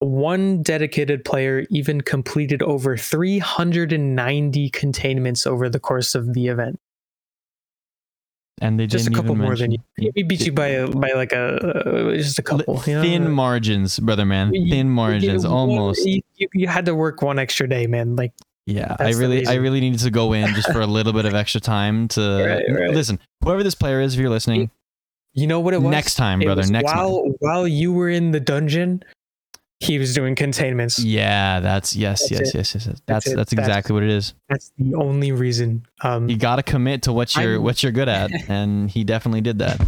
one dedicated player even completed over 390 containments over the course of the event. And they Just a couple more than you. We beat you by a, by like a uh, just a couple. you know? Thin margins, brother man. Thin you- margins, you- almost. You, had to work one extra day, man. Like Yeah, I That's really, I really needed to go in just for a little bit of extra time to Right, right. listen. Whoever this player is, if you're listening, you know what it was next time, brother. Next while time. while you were in the dungeon, he was doing containments. Yeah, that's yes, That's yes, yes, yes, yes. That's That's that's, it. That's- exactly what it is. That's the only reason. Um, You got to commit to what you're I'm- what you're good at, and he definitely did that.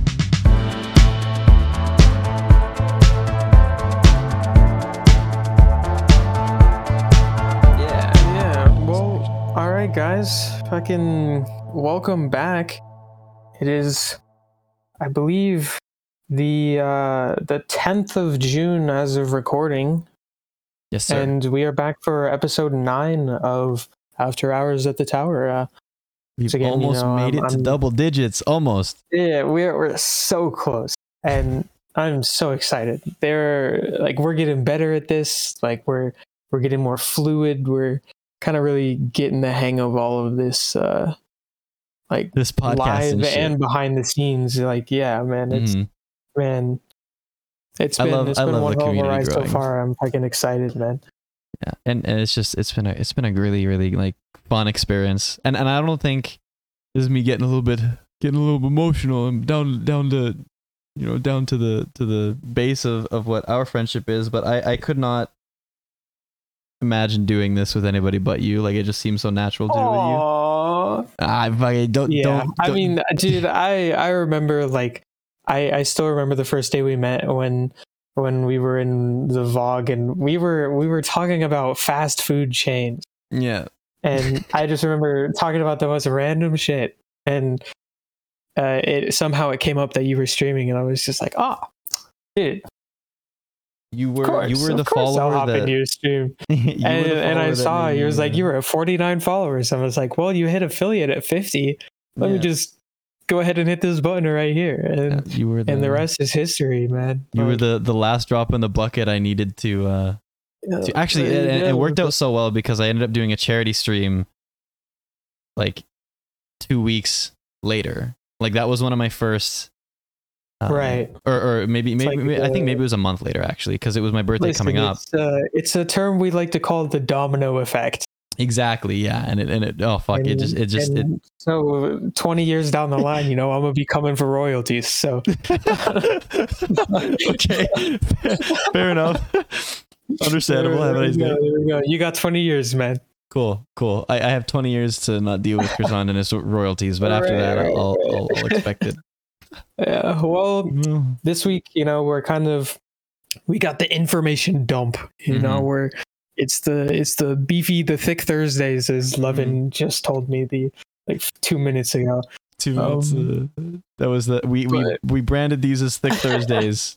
Yeah, yeah. Well, all right, guys. Fucking welcome back. It is, I believe, the uh, the tenth of June as of recording, Yes, sir. and we are back for episode nine of After Hours at the Tower. Uh, We've again, you almost know, made I'm- it to I'm- double digits, almost. yeah, we're we're so close, and I'm so excited. They're like we're getting better at this. Like we're we're getting more fluid. We're kind of really getting the hang of all of this, uh, like This podcast live and and, behind the scenes. Like yeah, man, it's Mhm. Man, it's been love- it's I been love one the hell community ride so far. I'm fucking excited, man. Yeah, and, and it's just it's been a it's been a really really like fun experience, and and I don't think this is me getting a little bit getting a little bit emotional and down down to you know down to the to the base of of what our friendship is, but I I could not imagine doing this with anybody but you. Like it just seems so natural to do it with you. Aww. I fucking don't yeah don't, i don't- mean dude i i remember like i i still remember the first day we met when when we were in the vog and we were we were talking about fast food chains. Yeah. And i just remember talking about the most random shit. And uh it somehow it came up that you were streaming and i was just like oh dude you were course, you were the course I'll follower hop that your stream. You and, and i saw you was like you were at 49 followers. I was like well you hit affiliate at 50 let me just go ahead and hit this button right here and yeah, you were and the rest is history, man. You were the the last drop in the bucket I needed to uh to- actually it, it- it worked out so well because I ended up doing a charity stream like 2 weeks later. Like that was one of my first uh, Right. Or or maybe maybe, like, maybe- I think uh, maybe it was a month later actually because it was my birthday Listen, coming up. It's, uh, it's a term we like to call the domino effect. Exactly, yeah. And it and it oh fuck, it just it just it, so twenty years down the line, you know, I'm gonna be coming for royalties. So okay. Fair enough. Understandable. There we go, there we go. You got twenty years, man. Cool, cool. I, I have 20 years to not deal with Croissant and his royalties, but after Right, that, right, I'll, right. I'll, I'll expect it. Yeah. Well, this week, you know, we're kind of we got the information dump. You know, Mhm. It's the it's the beefy the thick Thursdays, as Mm-hmm. Lovin just told me the like two minutes ago. Two Um, minutes. Uh, that was the we, we but- we branded these as Thick Thursdays.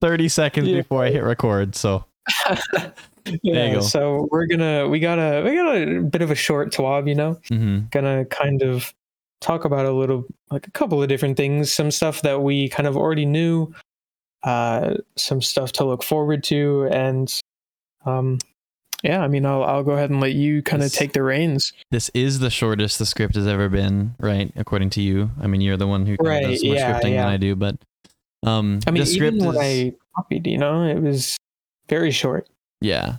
30 seconds Yeah. before I hit record. So yeah, you go. so we're gonna we got a we got a bit of a short TWAB, you know. Mm-hmm. Gonna kind of talk about a little like a couple of different things, some stuff that we kind of already knew, uh, some stuff to look forward to, and um, yeah, I mean, I'll I'll go ahead and let you kind of take the reins. this is the shortest the script has ever been, right? According to you. I mean, you're the one who Right, does more yeah, scripting yeah. than I do, but um, I mean, the script even when is, I copied, you know, it was very short. yeah.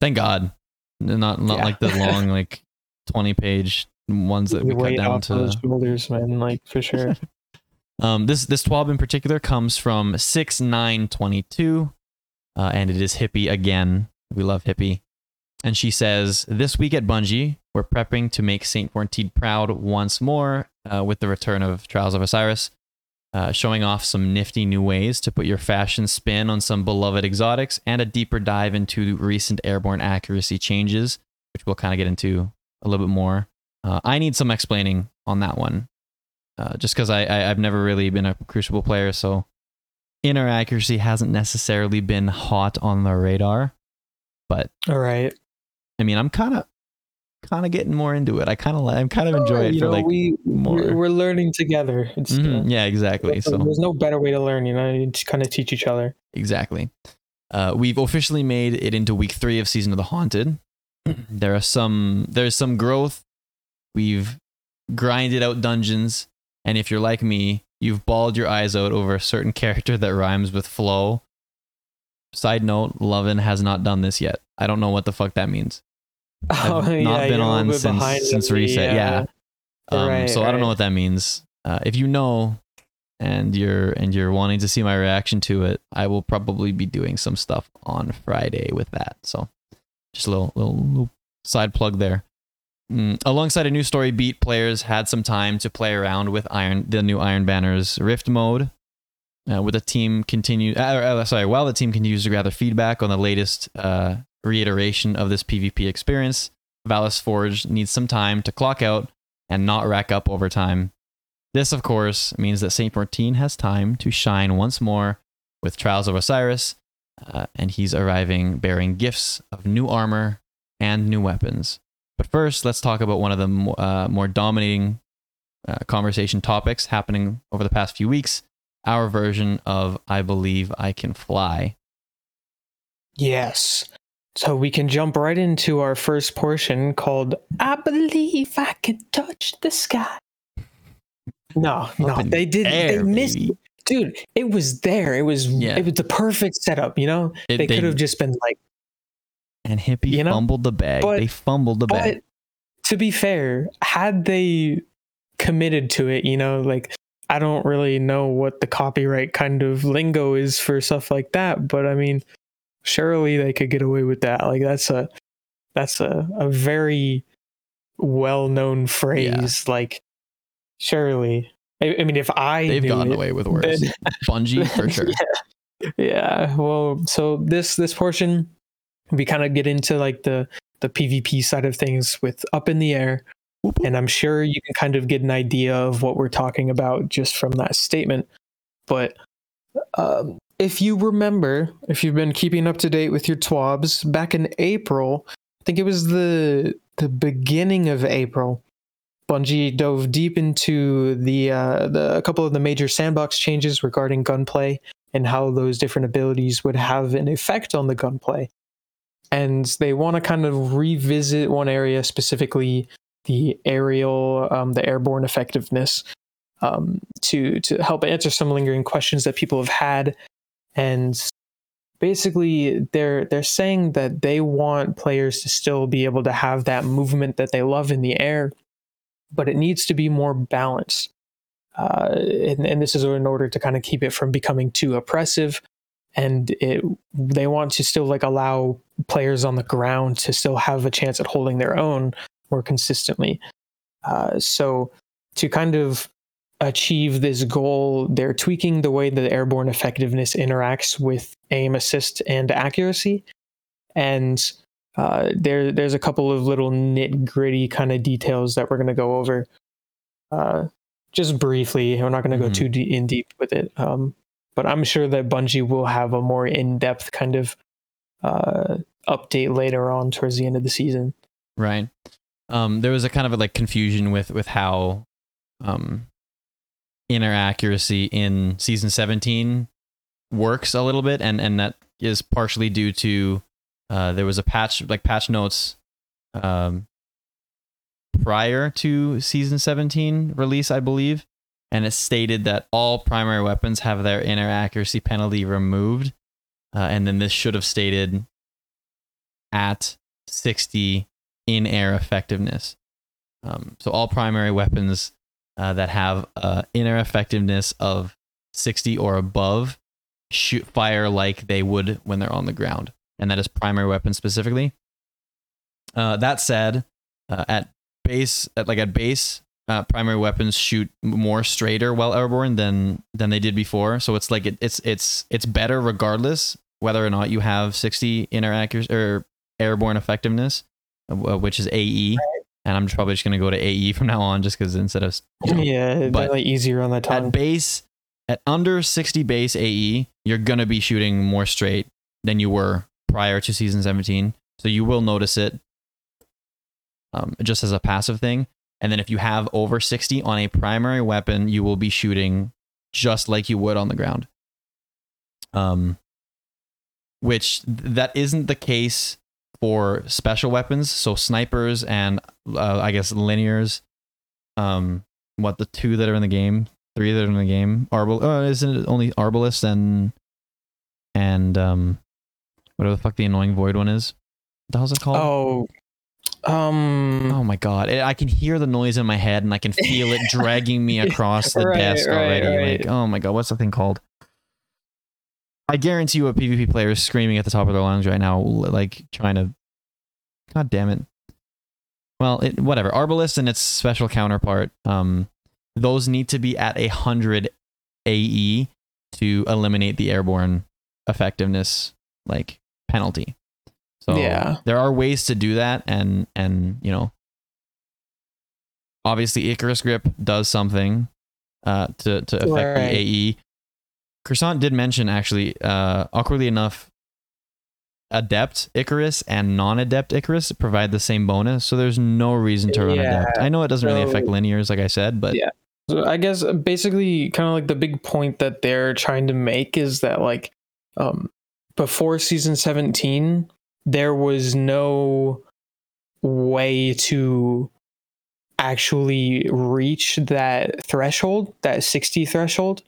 Thank God. Not not Yeah. like the long like 20 page ones that we cut down to those shoulders, man, like for sure. Um, this this TWAB in particular comes from six nine twenty two, uh, and it is hippie again. We love hippie, and she says this week at Bungie we're prepping to make Saint Fortide proud once more uh, with the return of Trials of Osiris, uh, showing off some nifty new ways to put your fashion spin on some beloved exotics and a deeper dive into recent airborne accuracy changes, which we'll kind of get into a little bit more. Uh, I need some explaining on that one uh, just because I, I I've never really been a Crucible player, so in air accuracy hasn't necessarily been hot on the radar. But All right. I mean, I'm kind of kind of getting more into it. I kind of I'm kind of enjoy it you for know, like we more. we're, learning together. Mhm, uh, yeah, exactly. there's So there's no better way to learn. You know, you just kind of teach each other. exactly. Uh, we've officially made it into week three of Season of the Haunted. there are some there's some growth. We've grinded out dungeons, and if you're like me, you've bawled your eyes out over a certain character that rhymes with flow. Side note, Lovin has not done this yet. I don't know what the fuck that means. I've Oh, not yeah, been on since since the, reset. yeah. uh, Um, right, so I don't know what that means. Uh, if you know, and you're and you're wanting to see my reaction to it, I will probably be doing some stuff on Friday with that. So just a little little, little side plug there. Mm, alongside a new story beat, players had some time to play around with Iron the new Iron Banners Rift mode. Uh, with the team continue, uh, uh, sorry, while the team continues to gather feedback on the latest uh, reiteration of this PvP experience, Valis Forge needs some time to clock out and not rack up overtime. This, of course, means that Saint Martin has time to shine once more with Trials of Osiris, uh, and he's arriving bearing gifts of new armor and new weapons. But first, let's talk about one of the uh, more dominating uh, conversation topics happening over the past few weeks our version of I Believe I Can Fly. Yes. So we can jump right into our first portion called I Believe I Can Touch the Sky. No, no, they did they air, missed baby. dude, it was there. It was Yeah. it was the perfect setup, you know? It- they they- could have just been like And Hippie You know, fumbled the bag. but- they fumbled the bag. But to be fair, had they committed to it, you know, like I don't really know what the copyright kind of lingo is for stuff like that, but I mean, surely they could get away with that. Like that's a that's a, a very well known phrase. Like surely. I, I mean if I They've gotten it, away with worse. then- Bungie for sure. yeah. yeah. Well, so this this portion we kind of get into like the the PvP side of things with up in the air. Whoop, whoop. And I'm sure you can kind of get an idea of what we're talking about just from that statement. But um, if you remember, if you've been keeping up to date with your TWABs, back in April, I think it was the the beginning of April, Bungie dove deep into the uh, the a couple of the major sandbox changes regarding gunplay and how those different abilities would have an effect on the gunplay. And they want to kind of revisit one area specifically the aerial, um, the airborne effectiveness, um, to to help answer some lingering questions that people have had, and basically they're they're saying that they want players to still be able to have that movement that they love in the air, but it needs to be more balanced. Uh, and, and this is in order to kind of keep it from becoming too oppressive and it they want to still like allow players on the ground to still have a chance at holding their own more consistently. Uh, so to kind of achieve this goal, they're tweaking the way that airborne effectiveness interacts with aim assist and accuracy. And uh, there, there's a couple of little nit gritty kind of details that we're going to go over uh, just briefly. We're not going to go too de- in deep with it. Um, but I'm sure that Bungie will have a more in depth kind of uh, update later on towards the end of the season. right um there was a kind of a, like confusion with with how um in air accuracy in season 17 works a little bit and and that is partially due to uh there was a patch like patch notes um prior to season 17 release i believe and it stated that all primary weapons have their in air accuracy penalty removed uh, and then this should have stated at 60 in air effectiveness. Um, so all primary weapons uh, that have uh, in air effectiveness of 60 or above shoot fire like they would when they're on the ground, and that is primary weapon specifically. Uh, that said, uh, at base, at like at base, uh, primary weapons shoot more straighter while airborne than than they did before. So it's like it, it's it's it's better regardless whether or not you have 60 in air accuracy or airborne effectiveness, uh, which is AE. And I'm just probably just gonna go to AE from now on, just because instead of you know, yeah, but like easier on the tongue. at base at under 60 base AE, you're gonna be shooting more straight than you were prior to season 17. So you will notice it um, just as a passive thing. And then if you have over 60 on a primary weapon, you will be shooting just like you would on the ground. Um, which th- that isn't the case for special weapons. So snipers and uh, I guess linears. Um, what the two that are in the game, three that are in the game. Arbal, uh, isn't it only Arbalest and and um, whatever the fuck the annoying void one is? What the hell's it called? Oh, um, Oh my god! I I can hear the noise in my head, and I can feel it dragging me across the Right, desk right, already. right. Like, oh my god, what's the thing called? I guarantee you, a PvP player is screaming at the top of their lungs right now, like trying to. God damn it! Well, it, whatever. Arbalest and its special counterpart, um, those need to be at a hundred AE to eliminate the airborne effectiveness like penalty. So Yeah. there are ways to do that, and and you know, obviously Icarus grip does something uh, to to affect Right. the AE. Croissant did mention actually, uh, awkwardly enough, adept Icarus and non-adept Icarus provide the same bonus, so there's no reason to run Yeah, adept. I know it doesn't really affect linears, like I said, but Yeah. So I guess basically kind of like the big point that they're trying to make is that like um before season 17 there was no way to actually reach that threshold, that 60 threshold.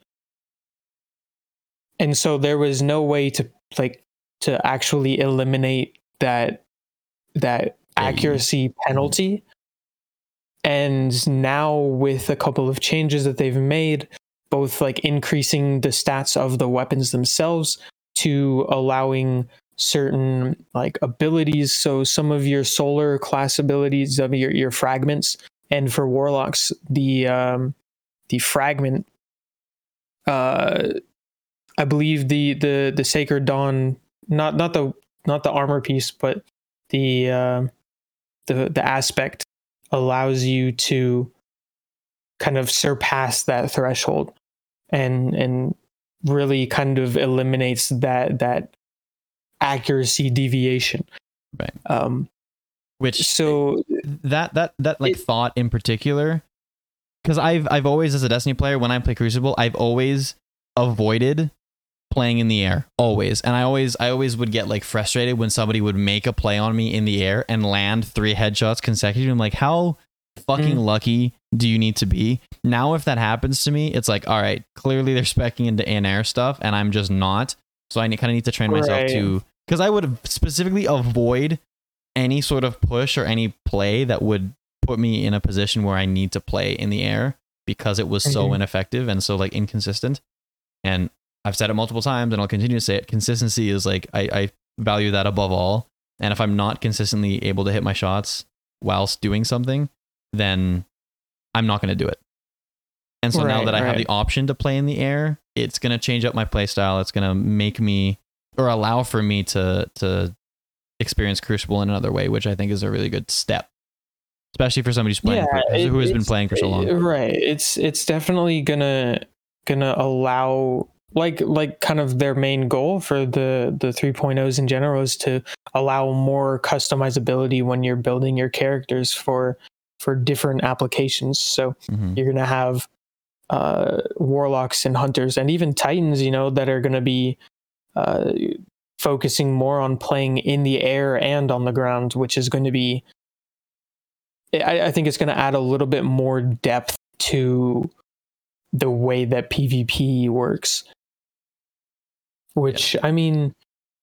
And so there was no way to like to actually eliminate that that AE. accuracy penalty. And now with a couple of changes that they've made, both like increasing the stats of the weapons themselves to allowing certain like abilities. So some of your solar class abilities of your, your fragments, and for warlocks, the um the fragment uh I believe the the the sacred dawn not not the not the armor piece, but the uh, the the aspect allows you to kind of surpass that threshold and and really kind of eliminates that that accuracy deviation Right. um which so that that that like It- thought in particular because i've i've always as a destiny player when i play crucible i've always avoided playing in the air always and i always i always would get like frustrated when somebody would make a play on me in the air and land three headshots consecutively i'm like how fucking Mm. lucky do you need to be now if that happens to me it's like all right clearly they're specking into in air stuff and i'm just not so i kind of need to train myself Right. to because i would specifically avoid any sort of push or any play that would put me in a position where I need to play in the air because it was so Mhm. ineffective and so like inconsistent. And I've said it multiple times and I'll continue to say it. Consistency is like I, I value that above all. And if I'm not consistently able to hit my shots whilst doing something, then I'm not going to do it. And so now Right, that I have the option to play in the air, it's going to change up my play style. It's going to make me or allow for me to to experience Crucible in another way, which I think is a really good step, especially for somebody who's playing for, it- who has been playing for so long. right it's it's definitely gonna gonna allow like like kind of their main goal for the the 3.0s in general is to allow more customizability when you're building your characters for for different applications so Mhm. you're gonna have uh warlocks and hunters and even titans you know that are gonna be uh focusing more on playing in the air and on the ground which is going to be I, I think it's going to add a little bit more depth to the way that PvP works. Which I mean,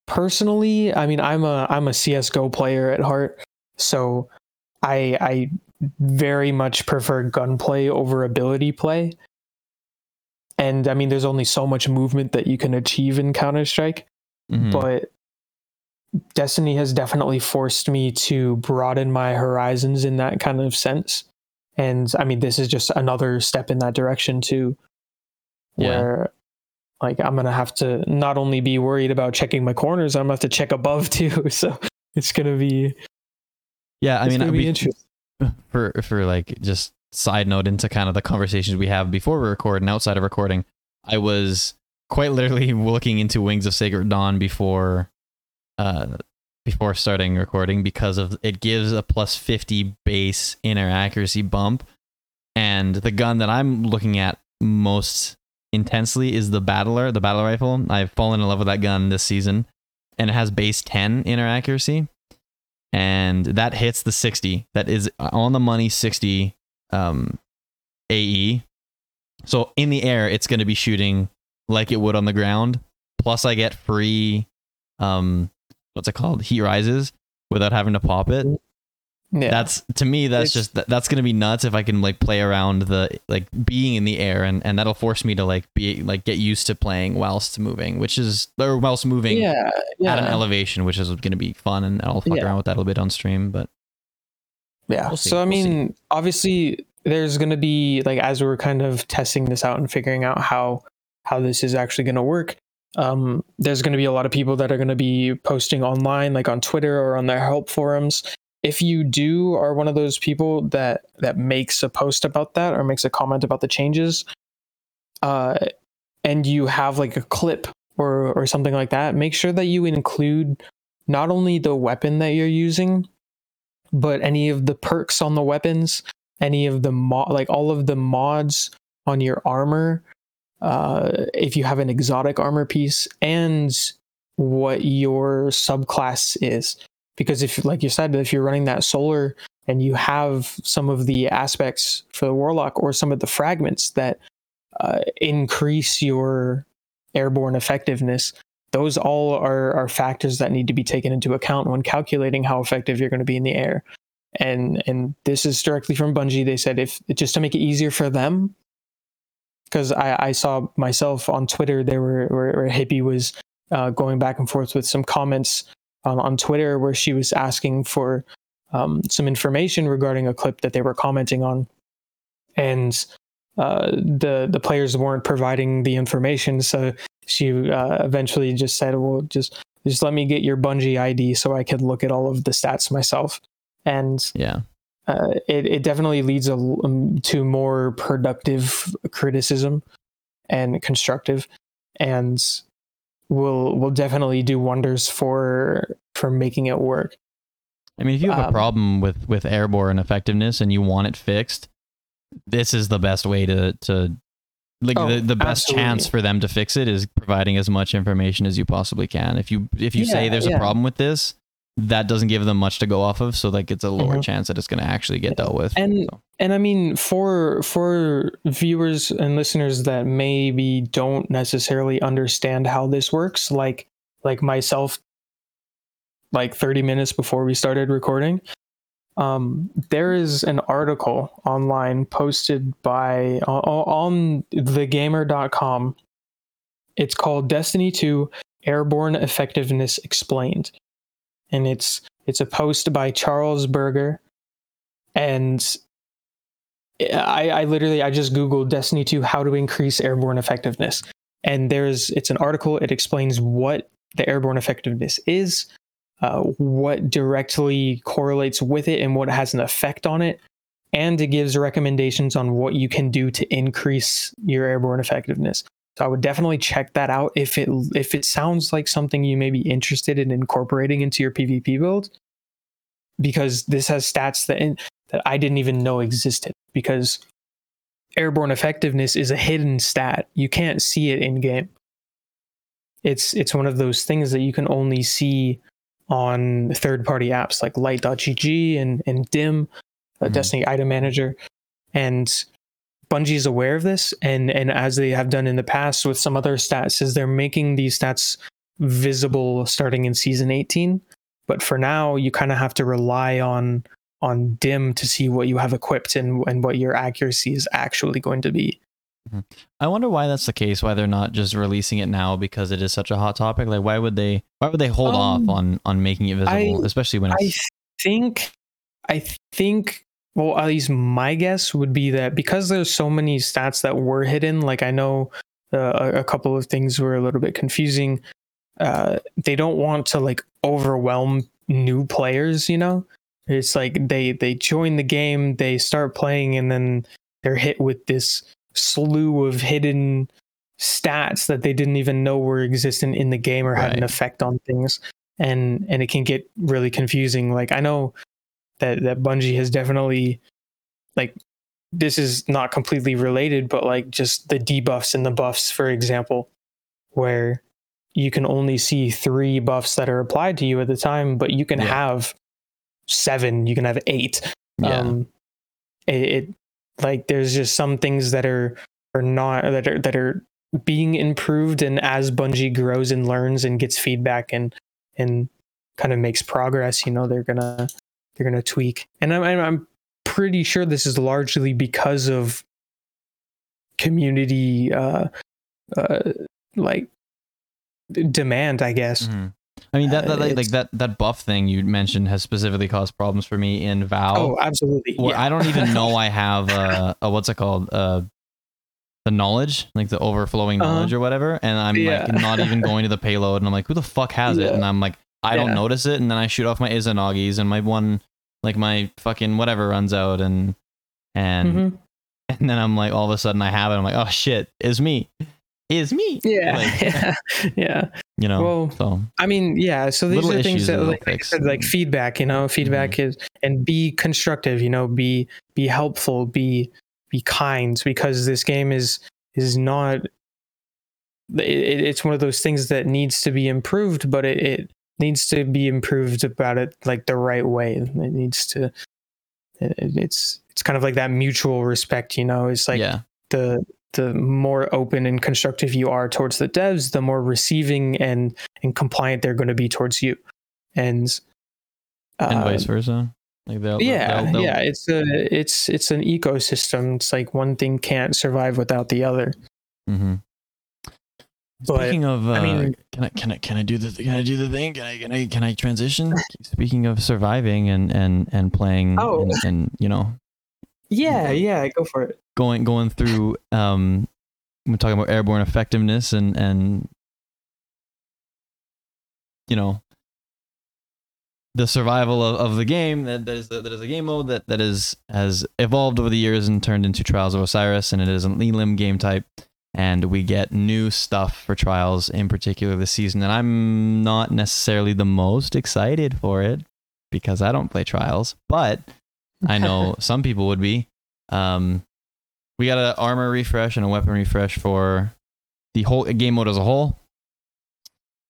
personally, I mean, I'm a I'm a CS:GO player at heart, so I I very much prefer gunplay over ability play. And I mean, there's only so much movement that you can achieve in Counter Strike Mhm. but Destiny has definitely forced me to broaden my horizons in that kind of sense. And I mean, this is just another step in that direction too, Yeah. where like I'm gonna have to not only be worried about checking my corners, I'm gonna have to check above too. So it's gonna be, yeah, I mean, we- for for like just side note into kind of the conversations we have before we record and outside of recording, I was quite literally looking into Wings of Sacred Dawn before uh before starting recording because of it gives a plus 50 base in air accuracy bump and the gun that I'm looking at most intensely is the battler the battle rifle. I've fallen in love with that gun this season and it has base 10 in air accuracy and that hits the 60 that is on the money 60 um ae so in the air it's going to be shooting like it would on the ground. Plus i get free um what's it called? Heat rises without having to pop it Yeah. that's to me that's It's- just that, that's gonna be nuts if i can like play around the like being in the air and and that'll force me to like be like get used to playing whilst moving which is or whilst moving yeah. Yeah. at an elevation which is gonna be fun and i'll fuck Yeah. around with that a little bit on stream but Yeah. We'll. So I We'll see. mean, obviously there's going to be like as we're kind of testing this out and figuring out how how this is actually going to work. Um, there's going to be a lot of people that are going to be posting online, like on Twitter or on their help forums. If you do are one of those people that that makes a post about that or makes a comment about the changes, uh, and you have like a clip or or something like that, make sure that you include not only the weapon that you're using, but any of the perks on the weapons, any of the mod, like all of the mods on your armor, uh, if you have an exotic armor piece, and what your subclass is. Because if, like you said, if you're running that solar and you have some of the aspects for the warlock or some of the fragments that uh, increase your airborne effectiveness, those all are, are factors that need to be taken into account when calculating how effective you're going to be in the air. And and this is directly from Bungie. They said if just to make it easier for them, because I, I saw myself on Twitter, there were where, where Hippie was uh, going back and forth with some comments um, on Twitter where she was asking for um, some information regarding a clip that they were commenting on, and uh, the the players weren't providing the information, so she uh, eventually just said, "Well, just just let me get your Bungie ID so I could look at all of the stats myself." And yeah. uh, it it definitely leads a, um, to more productive criticism and constructive, and will will definitely do wonders for for making it work. i mean if you have a Um, problem with with airborne effectiveness and you want it fixed this is the best way to to like Oh, the, the best chance for them to fix it is providing as much information as you possibly can. If you if you say Yeah, there's a problem with this that doesn't give them much to go off of so like it's a lower Mhm. chance that it's going to actually get dealt with And So, and I mean for for viewers and listeners that maybe don't necessarily understand how this works, like like myself, like 30 minutes before we started recording, um, there is an article online posted by on, on thegamer.com. It's called Destiny 2 Airborne Effectiveness Explained. And it's it's a post by Charles Berger and I, I literally I just googled Destiny 2 how to increase airborne effectiveness. And there's it's an article, it explains what the airborne effectiveness is, uh, what directly correlates with it and what has an effect on it. And it gives recommendations on what you can do to increase your airborne effectiveness. So I would definitely check that out if it if it sounds like something you may be interested in incorporating into your PvP build, because this has stats that that I didn't even know existed. Because airborne effectiveness is a hidden stat; you can't see it in game. It's it's one of those things that you can only see on third party apps like Light.gg and and DIM, uh, Mhm. Destiny Item Manager, and Bungie is aware of this, and and as they have done in the past with some other stats, is they're making these stats visible starting in season 18. But for now, you kind of have to rely on on DIM to see what you have equipped and and what your accuracy is actually going to be. I wonder why that's the case. Why they're not just releasing it now because it is such a hot topic. Like, why would they? Why would they hold Um, off on on making it visible, I- especially when I think, I think, well, at least my guess would be that because there's so many stats that were hidden, like I know uh, a, couple of things were a little bit confusing. Uh, they don't want to like overwhelm new players, you know? It's like they they join the game, they start playing, and then they're hit with this slew of hidden stats that they didn't even know were existent in the game or had an effect on things and and it can get really confusing like i know that that bungie has definitely like this is not completely related but like just the debuffs and the buffs for example where you can only see three buffs that are applied to you at the time, but you can Yeah. have seven, you can have eight. Yeah. Um, it, it like there's just some things that are are not that are that are being improved, and as Bungie grows and learns and gets feedback and and kind of makes progress, you know, they're gonna they're gonna tweak. And I'm I'm- pretty sure this is largely because of community uh uh like demand i guess Mhm. I mean that, Uh, that like, like that that buff thing you mentioned has specifically caused problems for me in Val. oh absolutely where yeah. I don't even know I have uh, a what's it called uh the knowledge like the overflowing Uh-huh. knowledge or whatever and I'm Yeah. like not even going to the payload and I'm like who the fuck has it and I'm like I don't notice it and then I shoot off my Izanagis and my one like my fucking whatever runs out and and Mhm. and then I'm like all of a sudden I have it I'm like oh shit is me. Is me. Yeah. Like, yeah. Yeah. you know Well, so. I mean yeah so these are things that like, like, said, like feedback you know feedback is and be constructive you know be be helpful be be kind because this game is is not it, it- it's one of those things that needs to be improved but it, it needs to be improved about it like the right way. It needs to it, it's it's kind of like that mutual respect you know? It's like yeah. the the more open and constructive you are towards the devs, the more receiving and and compliant they're going to be towards you, and and uh, vice versa? Like they'll, yeah, they'll, they'll, yeah, it's a it's it's an ecosystem. It's like one thing can't survive without the other. hmm But Speaking of, uh, I mean- can I can I can I do the can I do the thing? Can I can I can I transition? Speaking of surviving and and and playing Oh. and, and you know yeah, yeah, go for it. going going through um we're talking about airborne effectiveness and and you know the survival of, of the game that, that is that is a game mode that that is has evolved over the years and turned into Trials of Osiris and it is an elim game type and we get new stuff for Trials in particular this season and I'm not necessarily the most excited for it because I don't play Trials but I know some people would be. Um we got an armor refresh and a weapon refresh for the whole game mode as a whole.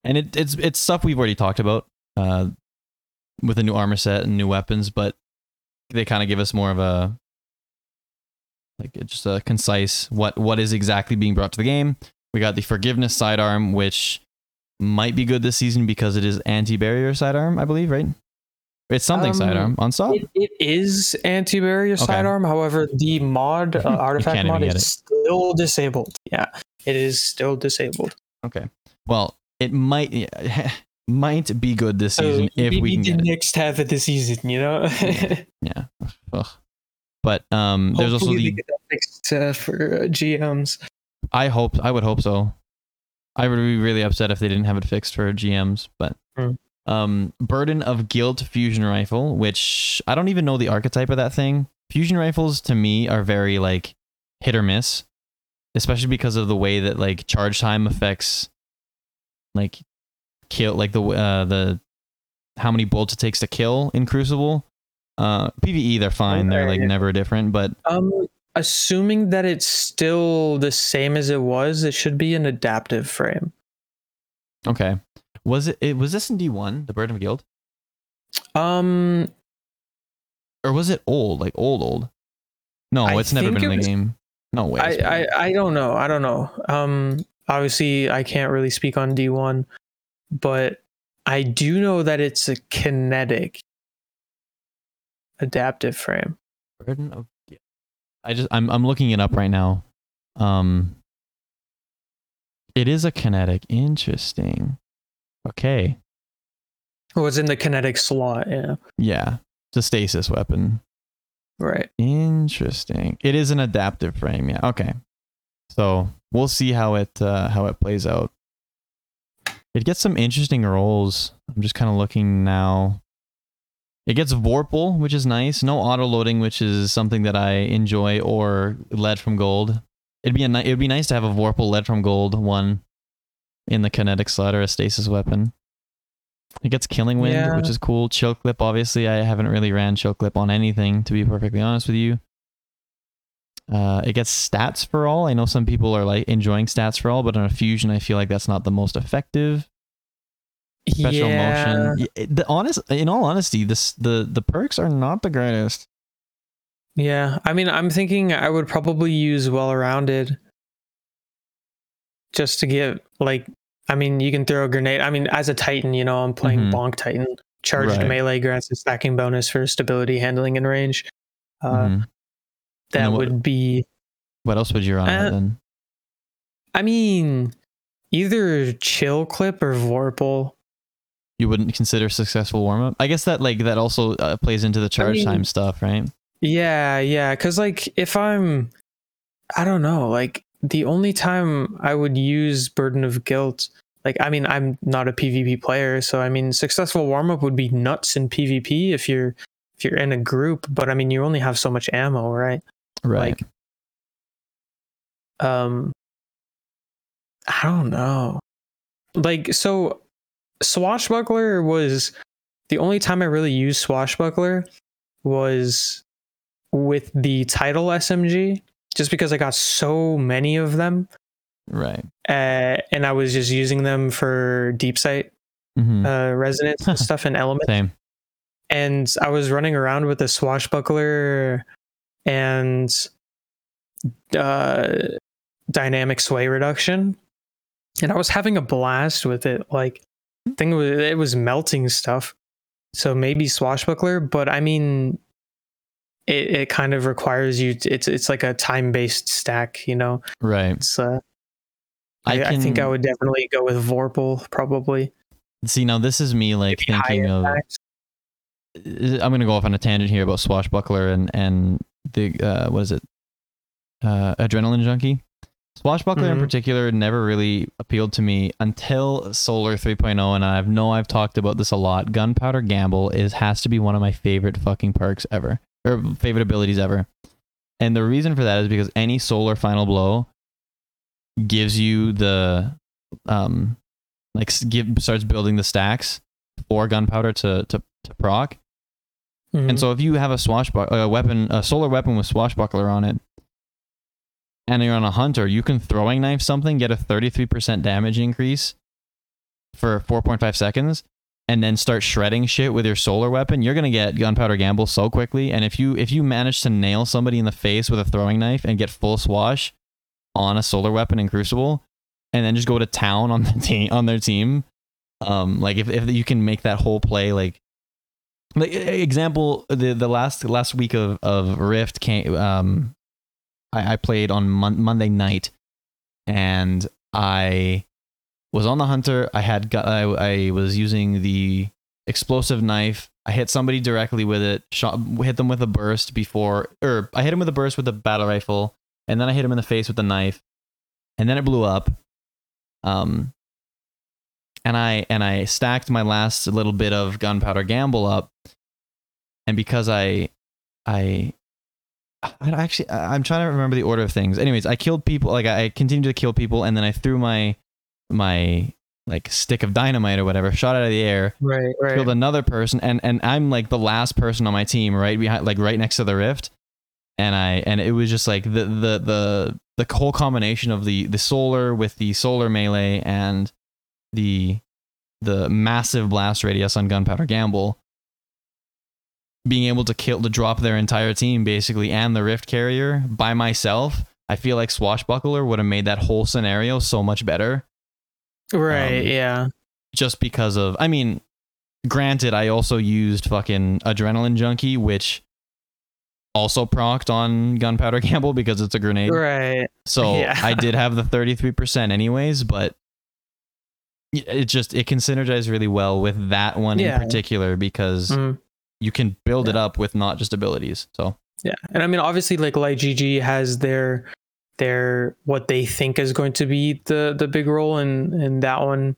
And it, it's it's stuff we've already talked about uh, with a new armor set and new weapons, but they kind of give us more of a like just a concise what what is exactly being brought to the game. We got the forgiveness sidearm, which might be good this season because it is anti-barrier sidearm, I believe, right? It's something Um, sidearm on stop. It, it is anti-barrier Okay. sidearm. However, the mod uh, artifact mod is still disabled. Yeah, it is still disabled. Okay, well, it might might be good this So season if we can the get it. next half of the season, you know. Yeah. Ugh. But um, there's also the fixed uh, for uh, GMs. I hope I would hope so. I would be really upset if they didn't have it fixed for GMs, but Hmm. um Burden of Guilt fusion rifle, which I don't even know the archetype of that thing. Fusion rifles to me are very like hit or miss, especially because of the way that like charge time affects like kill like the uh the how many bolts it takes to kill in Crucible. Uh PvE they're fine, they're like never different, but Um, assuming that it's still the same as it was, it should be an adaptive frame. okay. Was it, it was this in D1, the Burden of Guilt? Um, or was it old like old old no I it's never been in the was- game no way I, I I don't know. I don't know. Um, obviously, I can't really speak on D one, but I do know that it's a kinetic adaptive frame. burden of i just i'm i'm looking it up right now. Um it is a kinetic. Interesting. Okay. Oh, it's in the kinetic slot. Yeah, yeah. The stasis weapon. Right. interesting. It is an adaptive frame yeah. Okay. So we'll see how it uh how it plays out. It gets some interesting rolls. I'm just kind of looking now it gets vorpal which is nice no auto loading which is something that i enjoy or lead from gold it'd be a ni- it'd be nice to have a vorpal lead from gold one in the kinetic slot or a stasis weapon it gets killing wind Yeah. which is cool chill clip obviously i haven't really ran chill clip on anything to be perfectly honest with you Uh, it gets stats for all. I know some people are like enjoying stats for all, but on a fusion, I feel like that's not the most effective. Special yeah. motion. The honest, in all honesty, this the the perks are not the greatest. Yeah. I mean, I'm thinking I would probably use well rounded just to get like I mean, you can throw a grenade. I mean, as a Titan, you know, I'm playing Mhm. Bonk Titan. Charged Right. melee grants a stacking bonus for stability, handling, and range. Uh, Mhm. That then what- would be What else would you run Uh, then? I mean, either chill clip or Vorpal. You wouldn't consider successful warm up. I guess that like that also uh, plays into the charge mean- time stuff, right? Yeah, yeah. Cause like if I'm I don't know, like the only time I would use Burden of Guilt, like I mean, I'm not a PvP player, so I mean successful warm up would be nuts in PvP if you're if you're in a group, but I mean you only have so much ammo, right? Right. Like um I don't know. Like so Swashbuckler was the only time I really used Swashbuckler was with the title SMG just because I got so many of them right. uh, and I was just using them for deep sight hmm uh, resonance and stuff and element Same. and I was running around with a swashbuckler and uh, dynamic sway reduction, and I was having a blast with it. Like, thing was it was melting stuff. So maybe swashbuckler, but I mean, it, it kind of requires you. To, it's it's like a time based stack, you know. Right. It's uh, I, I think I would definitely go with Vorpal probably. see now. This is me like Maybe thinking of. stacks. I'm gonna go off on a tangent here about Swashbuckler and and the uh, what is it? Uh, Adrenaline Junkie. Swashbuckler in Mhm. particular never really appealed to me until Solar 3.0, and I know I've talked about this a lot. Gunpowder Gamble is has to be one of my favorite fucking perks ever, or favorite abilities ever. And the reason for that is because any Solar Final Blow gives you the um like give starts building the stacks for gunpowder to to to proc. Mhm. And so if you have a swashbuckler a weapon, a solar weapon with swashbuckler on it, and you're on a hunter, you can throwing knife something, get a 33% damage increase for 4.5 seconds, and then start shredding shit with your solar weapon. You're gonna get gunpowder gamble so quickly. And if you if you manage to nail somebody in the face with a throwing knife and get full swash on a solar weapon in Crucible, and then just go to town on the team on their team, um, like if if you can make that whole play like like example the the last last week of of rift came um i, I played on mon- monday night and i was on the hunter. I had I, I was using the explosive knife. I hit somebody directly with it shot hit them with a burst before or i hit him with a burst with a battle rifle and then i hit him in the face with the knife and then it blew up. Um and I and I stacked my last little bit of gunpowder gamble up, and because I, I, I actually I'm trying to remember the order of things. Anyways, I killed people. Like I continued to kill people, and then I threw my my like stick of dynamite or whatever, shot out of the air, right, right. killed another person, and and I'm like the last person on my team, right behind, like right next to the rift, and I and it was just like the the the the whole combination of the the solar with the solar melee and the the massive blast radius on gunpowder gamble being able to kill to drop their entire team basically and the rift carrier by myself i feel like swashbuckler would have made that whole scenario so much better right, um, yeah. just because of I mean, granted, I also used fucking adrenaline junkie, which also procced on gunpowder gamble because it's a grenade. Right. So Yeah. I did have the 33% anyways, but it just it can synergize really well with that one Yeah. in particular because Mhm. You can build it up with not just abilities. So Yeah, and I mean, obviously, like Light GG has their their what they think is going to be the the big roll, and and that one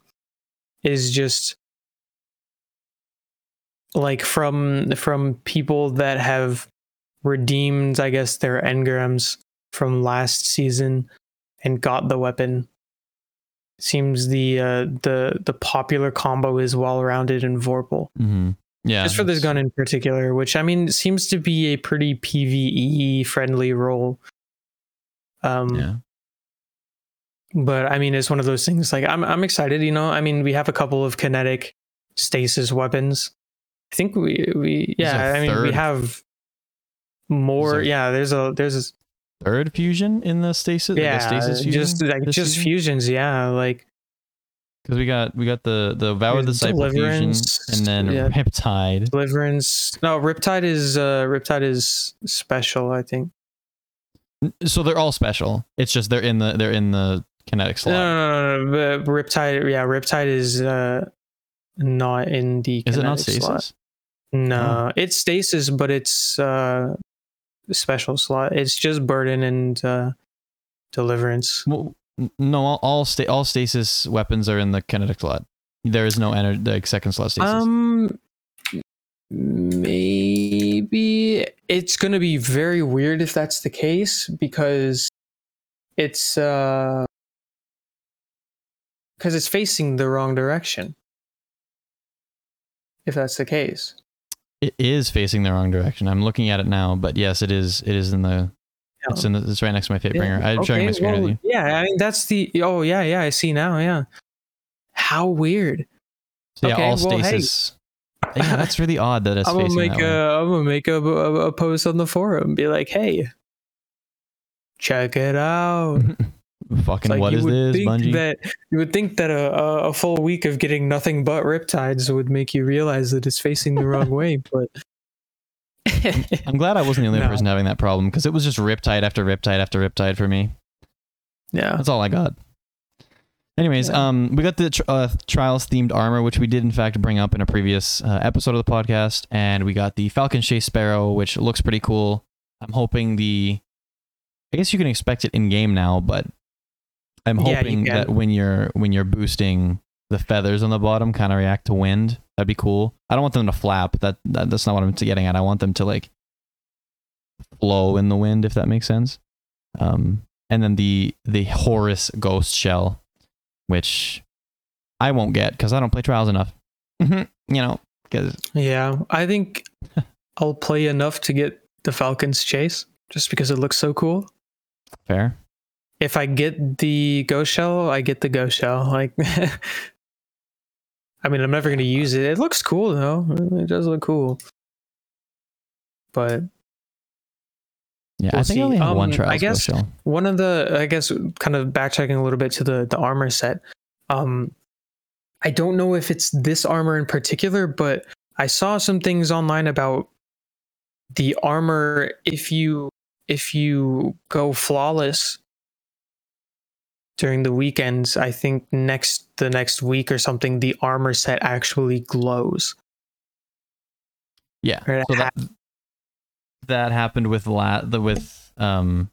is just like from from people that have redeemed, I guess, their engrams from last season and got the weapon. Seems the uh, the the popular combo is well rounded and Vorpal mhm. Yeah, just for this gun in particular, which I mean seems to be a pretty PVE friendly roll. Um, Yeah. but I mean, it's one of those things. Like I'm, I'm excited. You know, I mean, we have a couple of kinetic stasis weapons. I think we, we, yeah. I mean, we have more. Yeah, there's a, there's a, Third fusion in the stasis. yeah, the stasis fusion just like just season? fusions. Yeah, like Because we got we got the the Vow of the Disciple fusion, and then yeah. Riptide. deliverance. No, Riptide is, uh, Riptide is special. I think. So they're all special. It's just they're in the they're in the kinetic slot. no, no, no, but Riptide. Yeah, Riptide is uh, not in the. Is it not kinetic slot. stasis? No, it's stasis, but it's uh special slot. It's just burden and uh deliverance. Well, no, all all, sta- all stasis weapons are in the kinetic slot. There is no ener- the second slot stasis. Um maybe it's gonna be very weird if that's the case because it's uh because it's facing the wrong direction. If that's the case. it is facing the wrong direction. I'm looking at it now, but yes, it is. It is in the. Yeah. It's oh. in It's right next to my fate Yeah, bringer. I'm sharing my screen well, with you. Yeah, I mean that's the oh yeah, yeah, I see now, yeah. How weird. So yeah, okay, all well, hey. yeah, that's really odd that it's I'm gonna facing make that way. a I'm gonna make a, a, a post on the forum, and be like, hey, check it out. Fucking like what would this, Bungie? That you would think that a, a, a full week of getting nothing but riptides would make you realize that it's facing the wrong way, but I'm glad I wasn't the only No. person having that problem because it was just riptide after riptide after riptide for me. yeah. That's all I got. Anyways, Yeah. um, we got the tr- uh, trials themed armor, which we did in fact bring up in a previous uh, episode of the podcast, and we got the Falcon Chase Sparrow, which looks pretty cool. I'm hoping the, I guess you can expect it in game now, but I'm hoping can. that when you're when you're boosting, the feathers on the bottom kind of react to wind. That'd be cool. I don't want them to flap. That, that that's not what I'm getting at. I want them to like flow in the wind, if that makes sense. Um, and then the the Horus Ghost Shell, which I won't get because I don't play Trials enough. you know, because Yeah. I think I'll play enough to get the Falcon's chase just because it looks so cool. fair. If I get the ghost shell, I get the ghost shell. Like I mean I'm never gonna use it. It looks cool though. It does look cool. But Yeah, I We'll think I only see. have one Um, Trials I guess- Shell. one of the i guess kind of backtracking a little bit to the the armor set um i don't know if it's this armor in particular but i saw some things online about the armor if you if you go flawless during the weekends i think next the next week or something the armor set actually glows. Yeah, it so that that happened with la- the with um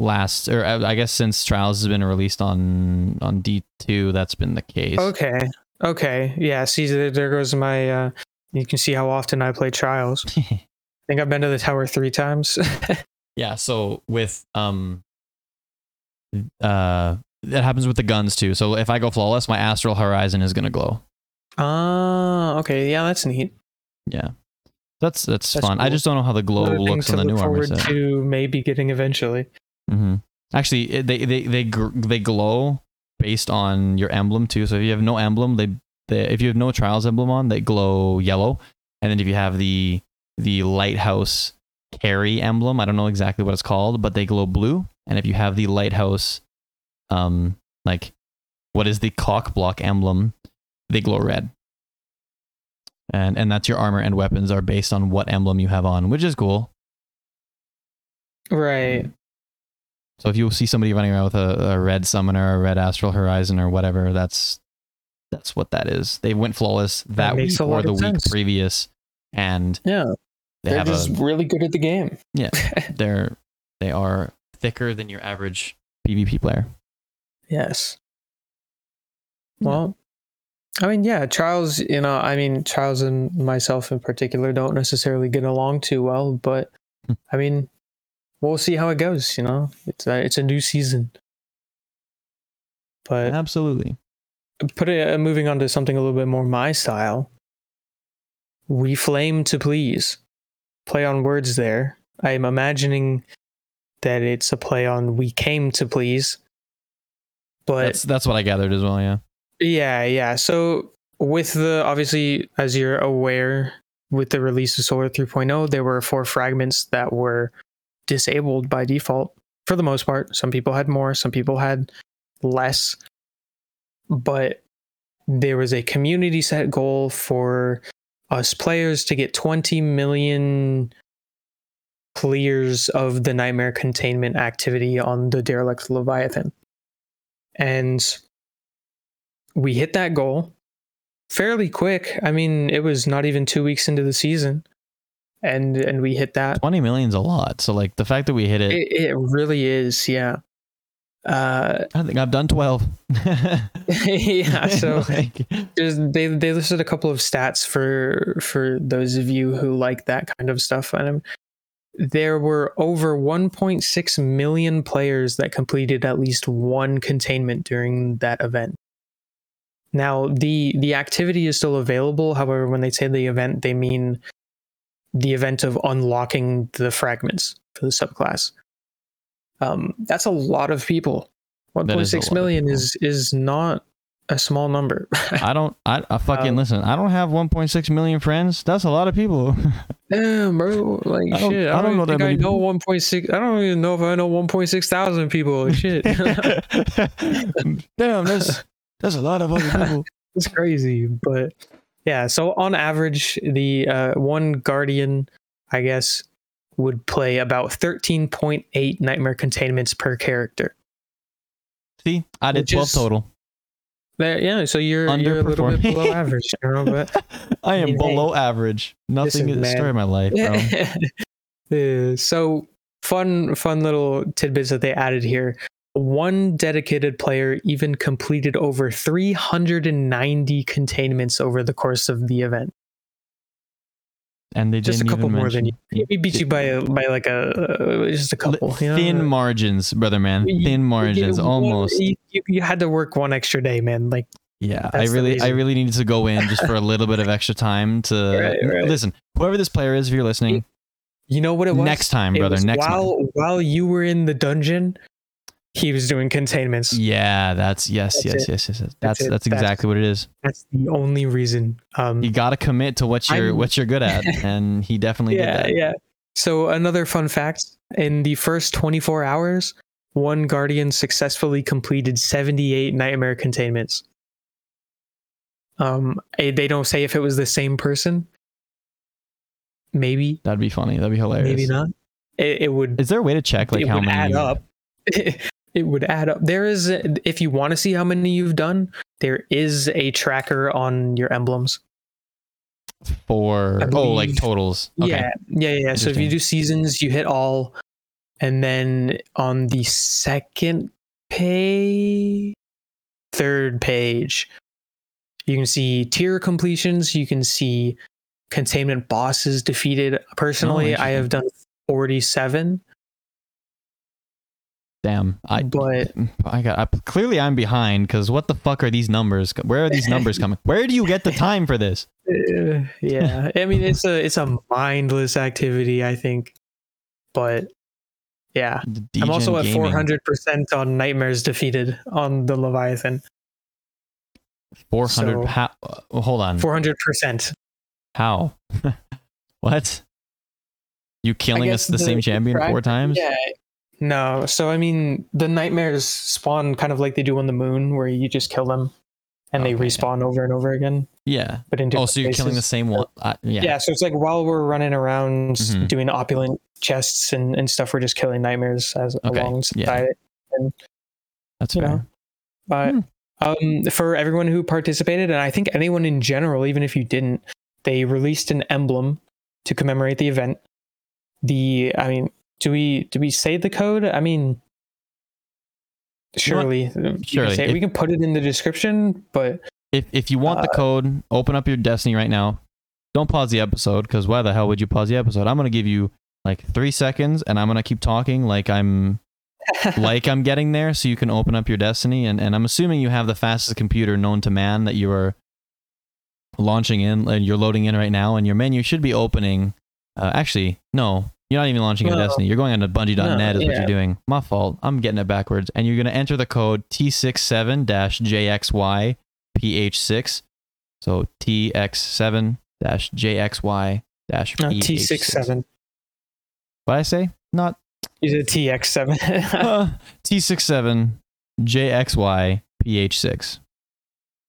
last or uh, I guess since Trials has been released on on D two, that's been the case. okay. Okay. Yeah see there, there goes my uh you can see how often i play trials. I think I've been to the tower three times. Yeah, so with um uh that happens with the guns too. So if I go flawless, my astral horizon is gonna glow. Ah, okay, yeah, that's neat. Yeah. That's that's, That's fun. I just don't know how the glow Another looks on the new armor set. to maybe getting eventually. Mm-hmm. Actually, they they they they glow based on your emblem too. So if you have no emblem, they, they if you have no trials emblem on, they glow yellow. And then if you have the the lighthouse carry emblem, I don't know exactly what it's called, but they glow blue. And if you have the lighthouse, um, like what is the cock block emblem, they glow red. And and that's your armor and weapons are based on what emblem you have on, which is cool. Right. So if you see somebody running around with a, a red summoner, a red astral horizon, or whatever, that's that's what that is. They went flawless that, makes week or the week sense. previous, and Yeah. they They're have just a really good at the game. Yeah. they're they are thicker than your average PvP player. Yes. Well, I mean, yeah, Charles, you know, I mean, Charles and myself in particular don't necessarily get along too well, but Hmm. I mean, we'll see how it goes, you know? It's a, it's a new season. But Absolutely. put it uh, moving on to something a little bit more my style. We flame to please. Play on words there. I am imagining that it's a play on "We Came to Please." But That's that's what I gathered as well. Yeah. yeah, yeah. So with the obviously, as you're aware, with the release of Solar 3.0, there were four fragments that were disabled by default for the most part. Some people had more, some people had less. But there was a community set goal for us players to get 20 million clears of the nightmare containment activity on the derelict leviathan. And we hit that goal fairly quick. I mean it was not even two weeks into the season and and we hit that. Twenty million's a lot. So like the fact that we hit it, it, it really is yeah. Uh I think I've done twelve. yeah so Like, they they listed a couple of stats for for those of you who like that kind of stuff and um, there were over 1.6 million players that completed at least one containment during that event. Now the the activity is still available. However when they say the event they mean the event of unlocking the fragments for the subclass. Um that's a lot of people. That is a 1.6 lot of million is is not a small number I don't. I, I fucking Um, listen. I don't have 1.6 million friends. That's a lot of people. Damn, bro. Like I don't- shit. I I don't don't, know that I know 1.6. I don't even know if I know 1.6 thousand people. Shit. Damn, that's that's a lot of other people. it's crazy. But yeah, so on average, the uh, one guardian, I guess, would play about 13.8 nightmare containments per character. See, I did 12 is- total. There, yeah, so you're you're a little bit below average, you know, but I am mean, hey, below average. Nothing is the story of my life, bro. Uh, so fun fun little tidbits that they added here. One dedicated player even completed over 390 containments over the course of the event And they just a couple more than you we beat you by a, by like a uh, just a couple you know? Thin margins, brother man. Thin you- margins, one- almost. you, you- you had to work one extra day man like Yeah, I really, I really needed to go in just for a little bit of extra time to Right, right. listen. Whoever this player is, if you're listening, you know what it was next time, brother. Next while time. while you were in the dungeon he was doing containments Yeah, that's yes, That's yes, yes, yes, yes. That's That's that's, it. That's- exactly what it is. that's the only reason um You got to commit to what you're I'm- what you're good at, and he definitely yeah, did that. yeah. So another fun fact: in the first 24 hours, one guardian successfully completed 78 nightmare containments. Um, eh, they don't say if it was the same person. Maybe, That'd be funny. That'd be hilarious. maybe not. It, it would. Is there a way to check like it how would many? add up. it would add up. There is, if you want to see how many you've done, there is a tracker on your emblems. for oh like totals. Okay. Yeah, yeah, yeah. So if you do seasons, you hit all, and then on the second page, third page, you can see tier completions. You can see containment bosses defeated. Personally, I oh, have done forty-seven, Damn. I but I got I, clearly I'm behind because what the fuck are these numbers? Where are these numbers coming? Where do you get the time for this? uh, yeah, I mean it's a it's a mindless activity. I think, but yeah, I'm also at four hundred percent on nightmares defeated on the Leviathan. Four hundred. so- How? uh, hold on. Four hundred percent. How? what? You killing us the, same champion four times? Yeah. No, so I mean, the nightmares spawn kind of like they do on the moon, where you just kill them, and they Okay. respawn over and over again. Yeah. But in Oh, so you're killing the same one? Uh, yeah. Yeah. so it's like while we're running around Mhm. doing opulent chests and, and stuff, we're just killing nightmares as Okay, alongside yeah. it. That's you fair. know. But Hmm. um, for everyone who participated, and I think anyone in general, even if you didn't, they released an emblem to commemorate the event. The, I mean, do we do we say the code? I mean, surely, you can Surely, say- if- we can put it in the description. But If if you want the Uh, code, open up your Destiny right now. Don't pause the episode because why the hell would you pause the episode? I'm gonna give you like three seconds, and I'm gonna keep talking like I'm like I'm getting there, so you can open up your Destiny. And and I'm assuming you have the fastest computer known to man that you are launching in and you're loading in right now, and your menu should be opening. Uh, actually, no, You're not even launching No. Destiny. You're going on to Bungie.net No, is what you're doing. My fault. I'm getting it backwards. And you're going to enter the code T67-JXY-PH6. So TX7-JXY-PH6. No, T67. What I say? Not Is it TX7? uh, T67-JXY-PH6.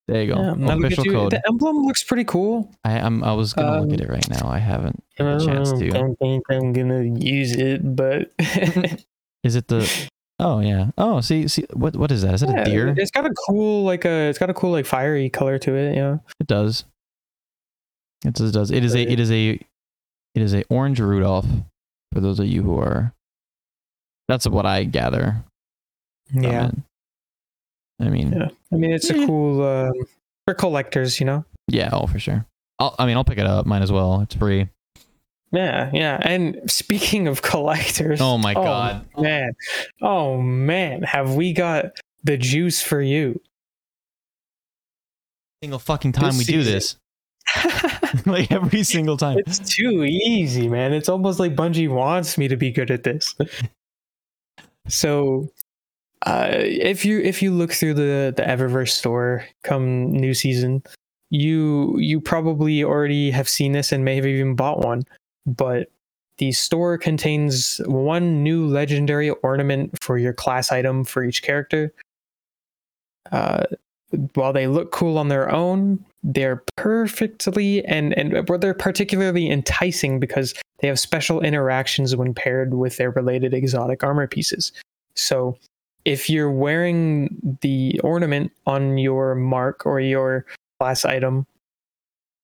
There you go. Yeah, now look at Official you. code. The emblem looks pretty cool. I, I'm, I was going to look at Um, it right now. I haven't. I a chance don't to. don't think I'm gonna use it, but Is it the... Oh, yeah. Oh, see, see, what, what is that? Is it Yeah, a deer? It's got a cool like a it's got a cool like fiery color to it. Yeah. It does. It does. does. It is a. It is a. It is a orange Rudolph. For those of you who are, that's what I gather. Yeah. it. I mean, yeah. Yeah. I mean, it's a cool um, for collectors, you know. Yeah, oh, for sure. I'll, I mean, I'll pick it up. Might as well. It's free. Yeah, yeah. And speaking of collectors, Oh my god. man, oh man, have we got the juice for you? Single fucking time This we do this, like every single time. it's too easy, man. It's almost like Bungie wants me to be good at this. so, uh, if you if you look through the the Eververse store come new season, you you probably already have seen this and may have even bought one. But the store contains one new legendary ornament for your class item for each character. Uh, while they look cool on their own, they're perfectly and and they're particularly enticing because they have special interactions when paired with their related exotic armor pieces. So, if you're wearing the ornament on your mark or your class item,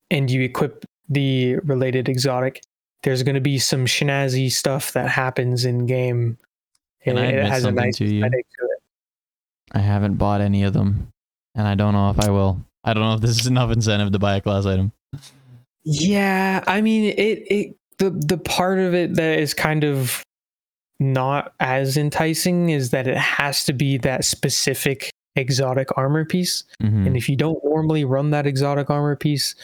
and you equip the related exotic, there's going to be some snazzy stuff that happens in game. Can I admit has a nice to you? to it. I haven't bought any of them, and I don't know if I will. I don't know if this is enough incentive to buy a class item. Yeah, I mean it it the the part of it that is kind of not as enticing is that it has to be that specific exotic armor piece. Mhm. And if you don't normally run that exotic armor piece,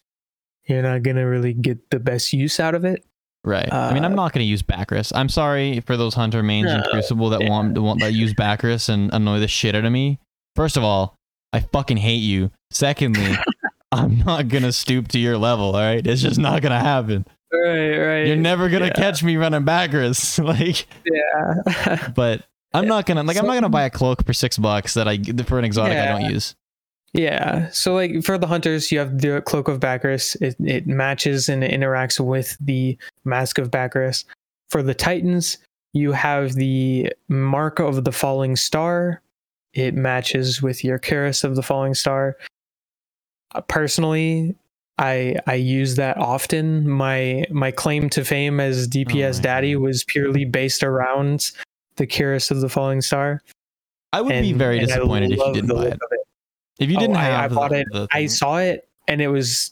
you're not going to really get the best use out of it. Right. I mean, I'm Uh, not going to use Bakris. I'm sorry for those hunter mains in No, Crucible that yeah. want, want that use Bakris and annoy the shit out of me. First of all, I fucking hate you. Secondly, I'm not gonna stoop to your level. All right, it's just not gonna happen. Right, right. You're never gonna yeah. catch me running Bakris. like, yeah. but I'm not gonna like. I'm not gonna buy a cloak for six bucks that I for an exotic I don't use. Yeah. So like for the hunters, you have the cloak of Bakris. It it matches and it interacts with the mask of Bakris. For the titans, you have the mark of the falling star. It matches with your Cuirass of the falling star. Uh, Personally, I I use that often. My my claim to fame as DPS my daddy God. was purely based around the Cuirass of the falling star. I would be very disappointed if you didn't buy it. it. If you Oh, didn't I- have I bought the, it. the I saw it and it was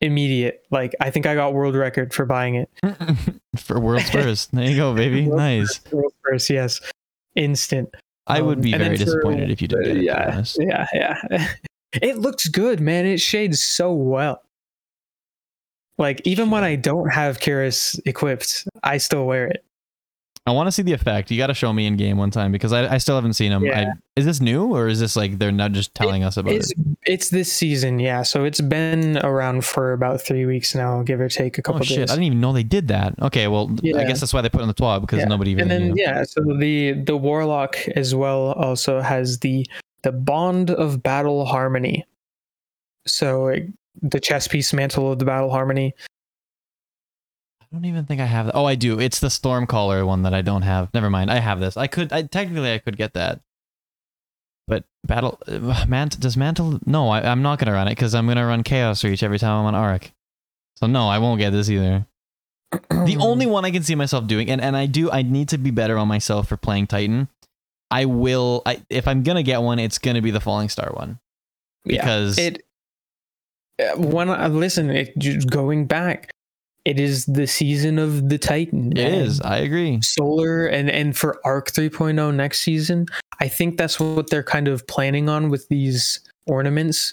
immediate. Like I think I got world record for buying it. for world's first. There you go, baby. World Nice. World first, yes, instant. I would Um, be and very then for- disappointed if you didn't get it. yeah, yeah, yeah. it looks good, man. It shades so well. Like even when I don't have Cuirass equipped, I still wear it. I want to see the effect. You got to show me in game one time because I, I still haven't seen them. Yeah. I, is this new or is this like they're not just telling us about It's it? it's this season, yeah. So it's been around for about three weeks now, give or take a couple Oh shit! days. I didn't even know they did that. Okay, well, I guess that's why they put it on the twab because Yeah. nobody even. and then knew. yeah so the the warlock as well also has the the bond of battle harmony so like, the chess piece mantle of the battle harmony I don't even think I have that. Oh, I do. It's the Stormcaller one that I don't have. Never mind. I have this. I could. I technically I could get that. But battle, uh, Mant does mantle? No, I, I'm not gonna run it because I'm gonna run Chaos Reach every time I'm on Arc. So no, I won't get this either. the only one I can see myself doing, and, and I do, I need to be better on myself for playing Titan. I will, I, if I'm gonna get one, it's gonna be the Falling Star one yeah because it uh, when I listen it just going back it is the season of the titan It is. I agree. solar and and for arc 3.0 next season i think that's what they're kind of planning on with these ornaments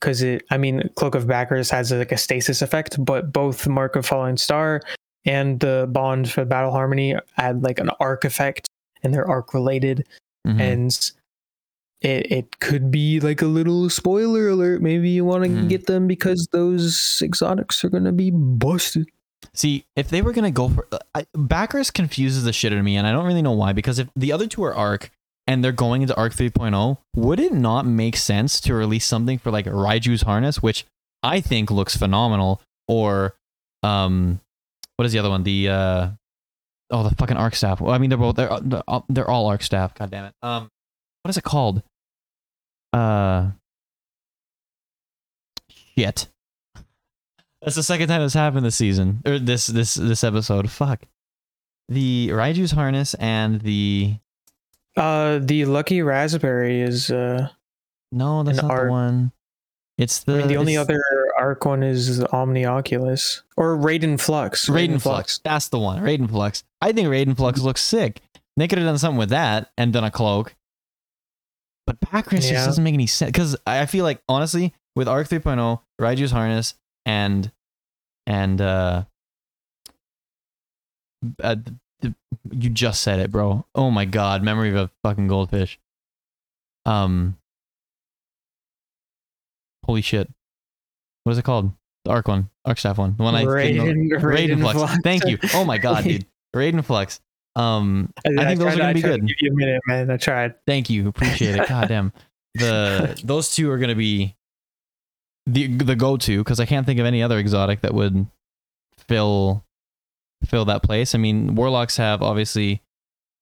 because it i mean cloak of Bakris has like a stasis effect but both mark of falling star and the bond for battle harmony add like an arc effect, and they're arc related, Mhm. and it it could be like a little spoiler alert. Maybe you want to Mhm. get them because those exotics are gonna be busted. See, if they were gonna go for I, Bakris confuses the shit out of me, and I don't really know why. Because if the other two are Arc and they're going into Arc 3.0, would it not make sense to release something for like Raiju's harness, which I think looks phenomenal, or um, what is the other one? The uh, oh, the fucking Arc staff. Well, I mean, they're both they're they're all Arc staff. God damn it. Um, what is it called? Uh, shit. That's the second time this happened this season or this this this episode. Fuck. The Raiju's harness and the Uh, the lucky raspberry is uh, no, that's not the one. It's I the mean, the only other arc one is Omni Oculus or Raiden Flux. Raiden Flux. That's the one. Raiden Flux. I think Raiden Flux looks sick. They could have done something with that and done a cloak. But Bakris just Yeah. doesn't make any sense because I feel like honestly with Arc 3.0, Raiju's harness and and uh, uh you just said it, bro. Oh my god, memory of a fucking goldfish. Um, holy shit, what is it called? The Arc one, Arc staff one, the one I couldn't- Raiden, Raiden Flux. Thank you. Oh my god, dude. Raiden Flux. Um, I think those are gonna be good. Give you a minute, man. I tried. thank you. Appreciate it. God damn. The those two are gonna be the the go to because I can't think of any other exotic that would fill fill that place. I mean, warlocks have obviously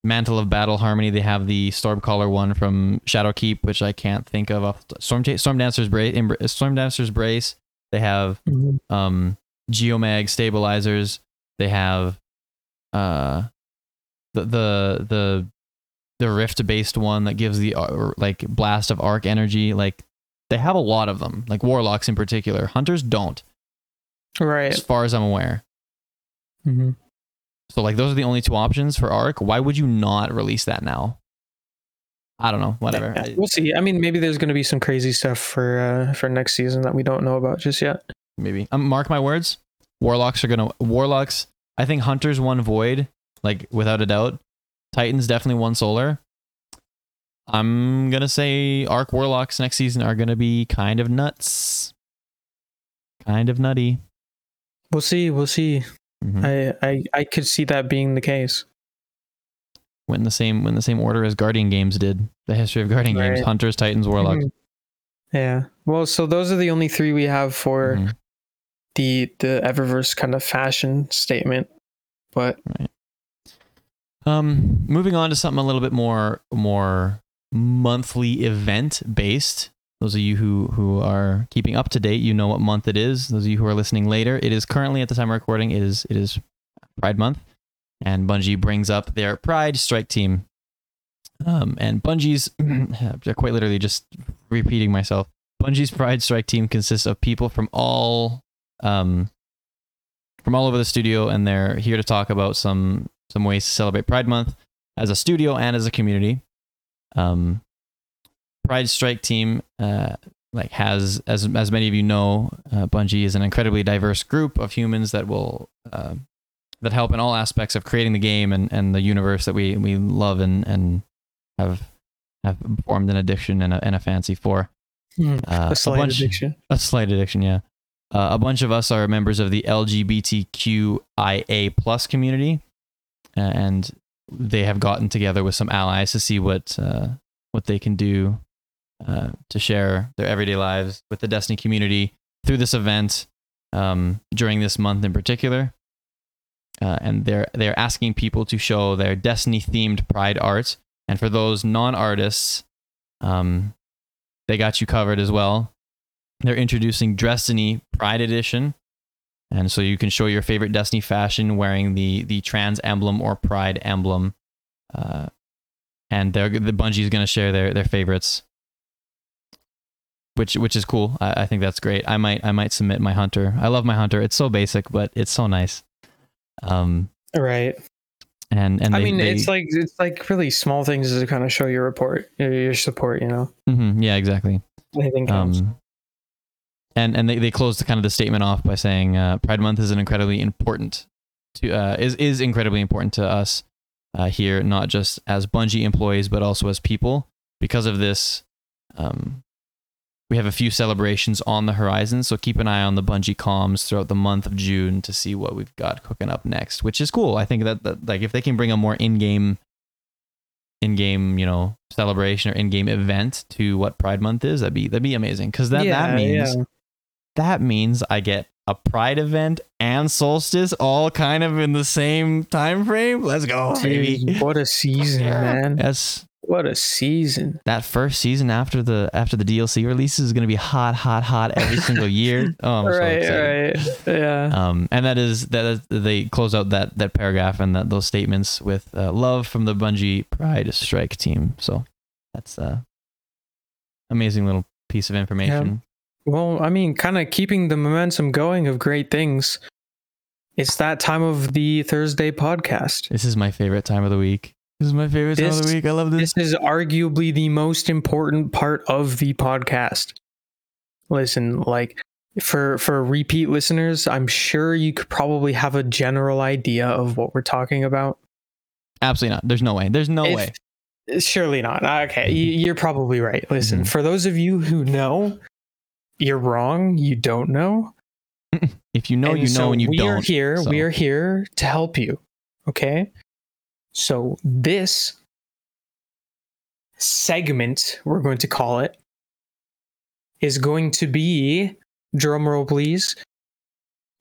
Mantle of Battle Harmony. They have the Stormcaller one from Shadowkeep, which I can't think of. Off the, Storm Storm Dancer's Brace. Storm Dancer's Brace. They have um geomag stabilizers they have uh the the the the rift based one that gives the uh, like blast of arc energy like they have a lot of them like warlocks in particular hunters don't Right. as far as i'm aware Mhm. so like those are the only two options for arc why would you not release that now i don't know whatever Yeah, we'll see. I mean, maybe there's going to be some crazy stuff for uh, for next season that we don't know about just yet. maybe um, mark my words warlocks are gonna warlocks i think hunters one void like without a doubt titans definitely one solar i'm gonna say arc warlocks next season are gonna be kind of nuts kind of nutty We'll see. We'll see. Mhm. I, I I could see that being the case. went in the same went in the same order as guardian games did the history of guardian games hunters titans warlocks Mhm. Yeah. Well, so those are the only three we have for Mhm. the the Eververse kind of fashion statement. But Um, moving on to something a little bit more more monthly event based. Those of you who who are keeping up to date, you know what month it is. Those of you who are listening later, it is currently at the time of recording. It is it is Pride Month, and Bungie brings up their Pride Strike Team. Um, and Bungie's quite literally just repeating myself. Bungie's Pride Strike Team consists of people from all um from all over the studio, and they're here to talk about some some ways to celebrate Pride Month as a studio and as a community. Um, Pride Strike Team, uh, like has as as many of you know, uh, Bungie is an incredibly diverse group of humans that will uh, that help in all aspects of creating the game and, and the universe that we we love and and have have formed an addiction and a, and a fancy for. Uh, a slight bunch- addiction. a slight addiction, yeah. Uh, a bunch of us are members of the LGBTQIA plus community, and they have gotten together with some allies to see what uh, what they can do uh, to share their everyday lives with the Destiny community through this event um, during this month in particular. Uh, and they're they're asking people to show their Destiny themed Pride art, and for those non artists, um, they got you covered as well they're introducing Destiny Pride Edition. And so you can show your favorite Destiny fashion wearing the the trans emblem or Pride emblem. Uh, and they're the Bungie is going to share their their favorites, which which is cool. I, I think that's great. I might I might submit my hunter. I love my hunter. It's so basic, but it's so nice. Um, Right. and and I they- mean, they- it's like it's like really small things to kind of show your report, your your support. You know, Mhm, yeah, exactly. anything counts. Um, and and they, they closed the kind of the statement off by saying uh, Pride Month is an incredibly important to uh, is is incredibly important to us uh, here, not just as Bungie employees, but also as people. Because of this, um, we have a few celebrations on the horizon. So keep an eye on the Bungie comms throughout the month of June to see what we've got cooking up next, which is cool. I think that, that like if they can bring a more in-game in-game you know celebration or in-game event to what pride month is that'd be that'd be amazing because that that means yeah. That means i get a pride event and solstice all kind of in the same time frame let's go baby Dude, what a season, man! yes What a season. that first season after the after the dlc releases is going to be hot hot hot every single year oh I'm so right, excited. right, yeah. um, and that is that is, they close out that that paragraph and that those statements with uh, love from the Bungie Pride Strike team. So that's uh amazing little piece of information. Well, I mean, kind of keeping the momentum going of great things. It's that time of the Thursday podcast. This is my favorite time of the week. This is my favorite time of the week. I love this. This is arguably the most important part of the podcast. Listen, like for for repeat listeners, I'm sure you could probably have a general idea of what we're talking about. Absolutely not. There's no way. There's no If- way. Surely not. Okay, you- you're probably right. Listen, Mhm. for those of you who know, you're wrong. You don't know. If you know, And you know, and you we don't. We are here. so- We are here to help you. Okay. So this segment, we're going to call it, is going to be drum roll, please.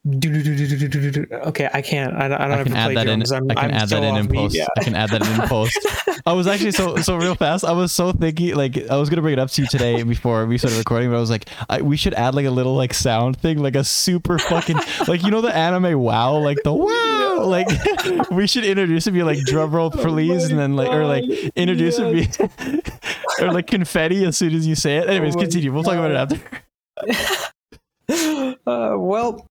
Okay, I can't. I don't, I don't I have can to add play that in. drums. I'm, I can add that in in post. I can add that in post. I was actually so so real fast. I was so thinking like I was gonna bring it up to you today before we started recording, but I was like, I, we should add like a little like sound thing, like a super fucking like you know the anime WoW, like the wow, like we should introduce it be like drum roll please, and then like or like introduce it be or like confetti as soon as you say it. Anyways, Oh continue. We'll talk about it after. uh, well,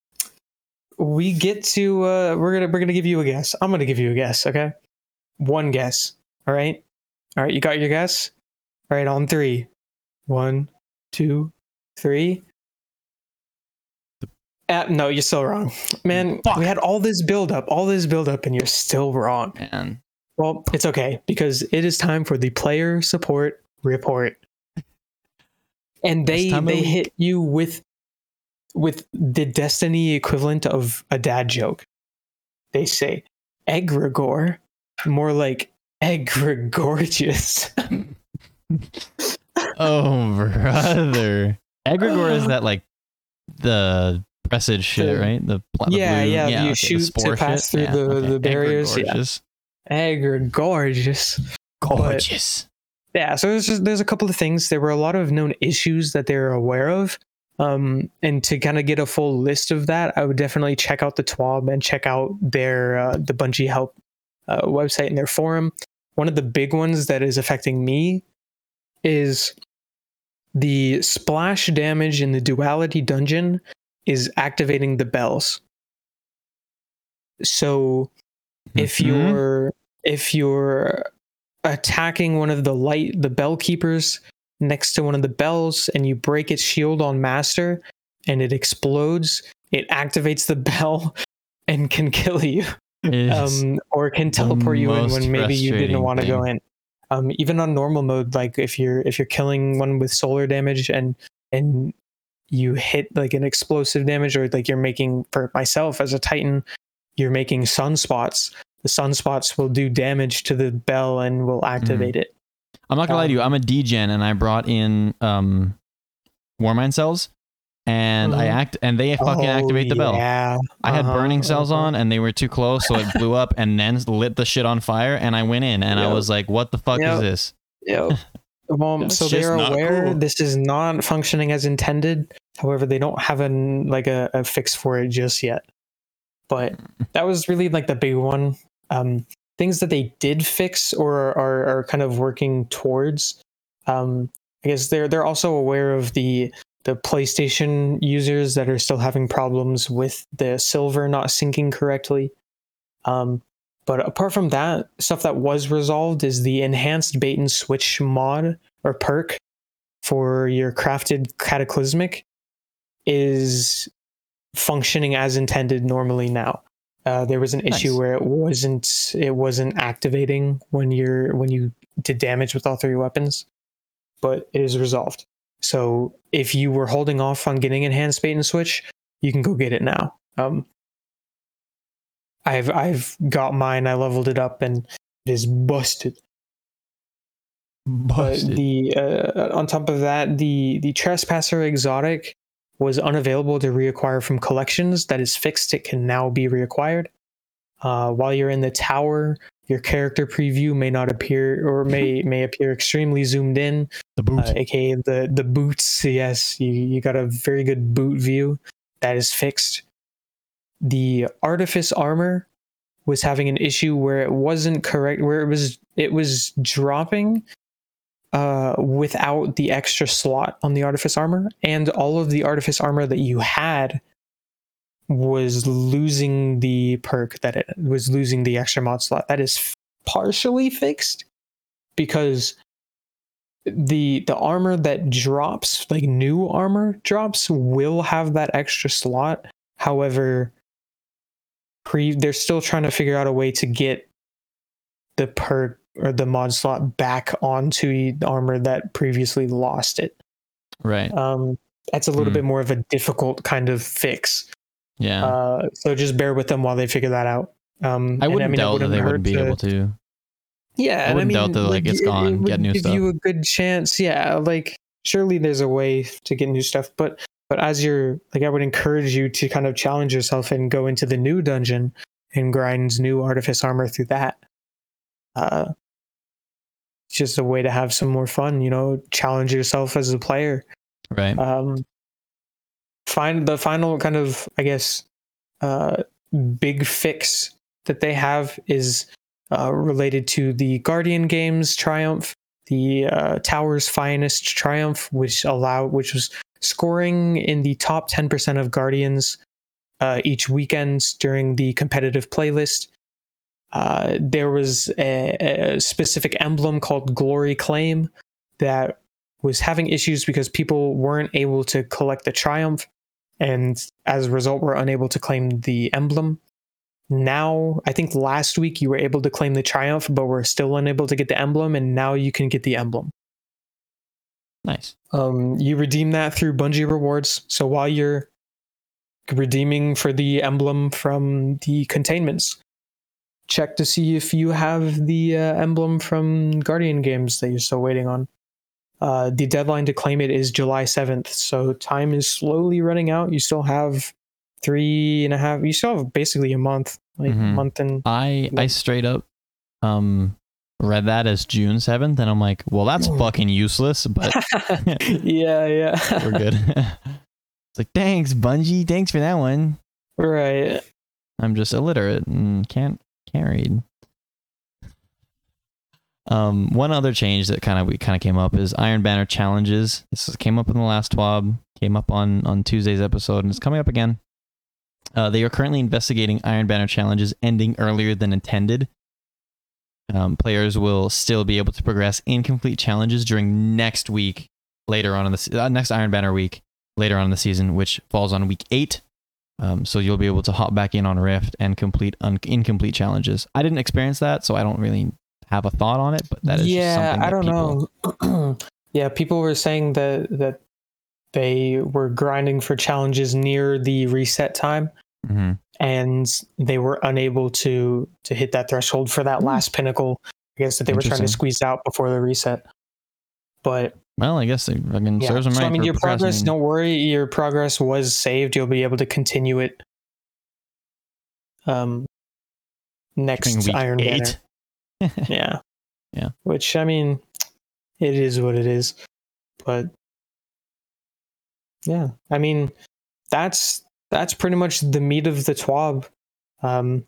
we get to uh, we're gonna we're gonna give you a guess. I'm gonna give you a guess. Okay, one guess. All right, all right. You got your guess. All right, on three. One, two, three. Uh, no, you're still wrong, man. Fuck. We had all this build up, all this build up, and you're still wrong. Man, Well, it's okay because it is time for the player support report. And they they the hit you with with the destiny equivalent of a dad joke. They say egregore, more like egregorgeous. oh brother, egregore is that like the presage shit, The- right? The, pl- Yeah, blue- yeah, you okay, shoot to pass shit. through the- the barriers, yeah. Egregorgeous. egregorgeous. Gorgeous. yeah so there's just, there's a couple of things there were a lot of known issues that they're aware of um, and to kind of get a full list of that i would definitely check out the twab and check out their uh, the Bungie help uh, website and their forum one of the big ones that is affecting me is the splash damage in the duality dungeon is activating the bells so if Mhm. you're if you're attacking one of the light the bell keepers next to one of the bells and you break its shield on master and it explodes it activates the bell and can kill you um, or can teleport you in when maybe you didn't want to go in. Um, even on normal mode like if you're if you're killing one with solar damage and and you hit like an explosive damage or like you're making for myself as a titan you're making sunspots the sunspots will do damage to the bell and will activate it I'm not gonna lie to you. I'm a degen, and I brought in um, Warmind cells, and I Mhm. act, and they fucking activate the bell. Oh, yeah I had Uh-huh, burning cells uh-huh. on, and they were too close, so it blew up, and then lit the shit on fire, and I went in, and I was like, "What the fuck Yep. is this?" Yep. Well, so they're aware cool. this is not functioning as intended. However, they don't have an like a, a fix for it just yet. But that was really like the big one. Um, things that they did fix or are, are kind of working towards. Um, I guess they're they're also aware of the the PlayStation users that are still having problems with the silver not syncing correctly. Um, but apart from that, stuff that was resolved is the enhanced bait and switch mod or perk for your crafted cataclysmic is functioning as intended normally now. Uh, there was an issue where it wasn't it wasn't activating when you're when you did damage with all three weapons, but it is resolved. So if you were holding off on getting enhanced bait and switch, you can go get it now. Um, I've I've got mine. I leveled it up and it is busted. But the uh, on top of that, the the trespasser exotic was unavailable to reacquire from collections. That is fixed. It can now be reacquired. Uh, while you're in the tower, your character preview may not appear or may may appear extremely zoomed in, the boot. uh, aka the the boots. Yes, you you got a very good boot view. That is fixed. The artifice armor was having an issue where it wasn't correct, where it was it was dropping uh, without the extra slot on the artifice armor, and all of the artifice armor that you had was losing the perk that it was losing the extra mod slot. That is partially fixed because the the armor that drops like new armor drops will have that extra slot however pre they're still trying to figure out a way to get the perk or the mod slot back onto the armor that previously lost it right. um that's a little Hmm. bit more of a difficult kind of fix yeah. uh so just bear with them while they figure that out um I wouldn't mean, it doubt that they wouldn't be to- able to. Yeah, I wouldn't mean, doubt that, like, it's it- gone, It, get new give stuff. you a good chance. Yeah, like surely there's a way to get new stuff, but but as you're like, I would encourage you to kind of challenge yourself and go into the new dungeon and grind new artifice armor through that. Uh, it's just a way to have some more fun. You know, challenge yourself as a player Right. um find the final kind of i guess uh big fix that they have is uh related to the guardian games triumph the uh towers finest triumph which allow which was scoring in the top 10% of guardians uh each weekend during the competitive playlist uh, there was a, a specific emblem called Glory Claim that was having issues because people weren't able to collect the triumph and as a result were unable to claim the emblem now i think last week you were able to claim the triumph but were still unable to get the emblem and now you can get the emblem nice. um, you redeem that through Bungie rewards. So while you're redeeming for the emblem from the containments, check to see if you have the uh, emblem from Guardian games that you're still waiting on. Uh, the deadline to claim it is July 7th, so time is slowly running out. You still have three and a half. You still have basically a month, like Mhm. month and I I straight up um read that as June seventh, and I'm like, well, that's fucking useless, but yeah, yeah, we're good. it's like thanks, Bungie. Thanks for that one. right. I'm just illiterate and can't can't. Um, one other change that kind of we kind of came up is Iron Banner challenges. This is- came up in the last TWAB, came up on on Tuesday's episode, and it's coming up again. Uh, they are currently investigating Iron Banner challenges ending earlier than intended. Um, players will still be able to progress incomplete challenges during next week, later on in the uh, next Iron Banner week, later on in the season, which falls on week eight. Um, so you'll be able to hop back in on Rift and complete un- incomplete challenges. I didn't experience that, so I don't really have a thought on it. But that is just yeah i don't people- know yeah people were saying that that they were grinding for challenges near the reset time Mhm. and they were unable to to hit that threshold for that Hmm. last pinnacle i guess that they were trying to squeeze out before the reset but Well, I guess they fucking yeah. serves them so right. i mean your progress don't worry your progress was saved. You'll be able to continue it um next iron banner. yeah. Yeah. which i mean it is what it is but yeah i mean that's that's pretty much the meat of the twab. Um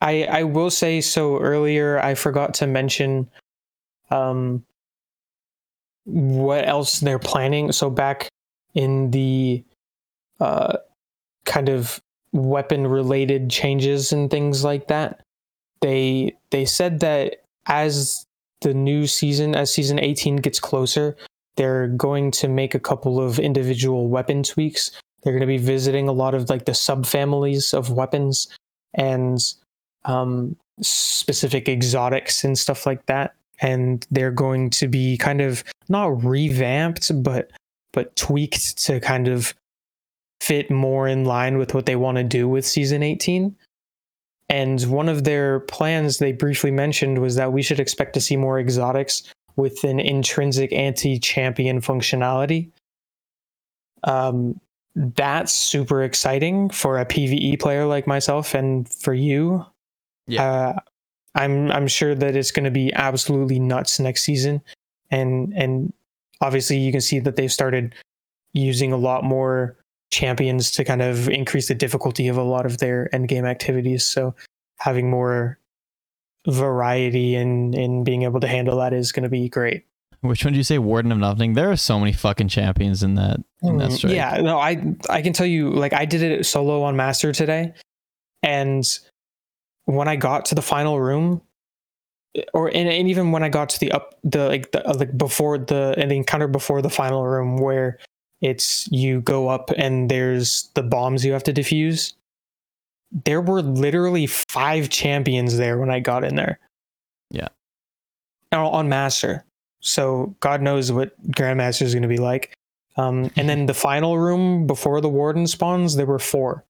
i i will say so earlier i forgot to mention um what else they're planning so back in the uh kind of weapon related changes and things like that they they said that as the new season as season 18 gets closer they're going to make a couple of individual weapon tweaks they're going to be visiting a lot of like the subfamilies of weapons and um, specific exotics and stuff like that. And they're going to be kind of not revamped, but but tweaked to kind of fit more in line with what they want to do with season 18. And one of their plans they briefly mentioned was that we should expect to see more exotics with an intrinsic anti champion functionality. Um, that's super exciting for a PVE player like myself and for you. Yeah. Uh, I'm I'm sure that it's going to be absolutely nuts next season, and and obviously you can see that they've started using a lot more champions to kind of increase the difficulty of a lot of their end game activities. So having more variety and in being able to handle that is going to be great. Which one do you say, Warden of Nothing? There are so many fucking champions in that in that Mm, strike. Yeah, no, I I can tell you, like I did it solo on Master today, and when I got to the final room, or and, and even when I got to the up the like the like before the and the encounter before the final room where it's you go up and there's the bombs you have to defuse. There were literally five champions there when I got in there. Yeah. On on Master. So God knows what Grandmaster is going to be like. Um, and then the final room before the warden spawns, there were four.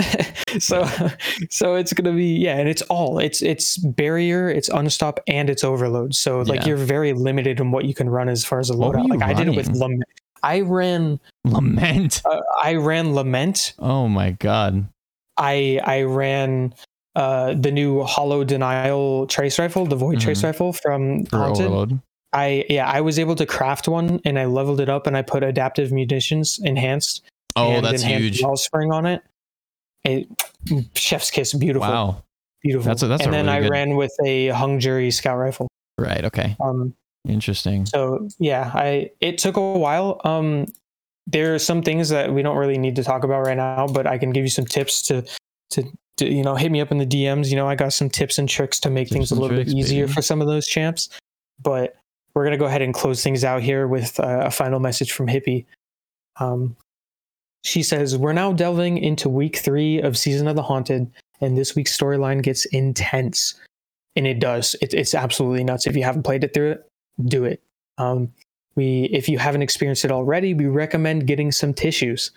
so, so it's gonna be yeah, and it's all it's it's barrier, it's unstop, and it's overload. So like Yeah. you're very limited in what you can run as far as a loadout. Like I did it with lament. I ran Lament. uh, I ran lament. Oh my god. I I ran uh the new hollow denial trace rifle, the void trace Mhm. rifle from For Haunted. overload. I yeah, I was able to craft one and I leveled it up and I put adaptive munitions enhanced Oh, and that's huge. wellspring on it. It chef's kiss, beautiful, Wow. beautiful. That's a- that's a and then really I good- ran with a hung jury scout rifle. Right. Okay. Um, Interesting. so yeah, I it took a while. Um, there are some things that we don't really need to talk about right now, but I can give you some tips to to, to you know hit me up in the DMs. You know, I got some tips and tricks to make Tips things a little tricks, bit easier baby. for some of those champs. But we're gonna go ahead and close things out here with uh, a final message from Hippie. Um, she says, We're now delving into week three of Season of the Haunted, and this week's storyline gets intense. And it does. It, it's absolutely nuts. If you haven't played it through it, do it. Um, we, if you haven't experienced it already, we recommend getting some tissues,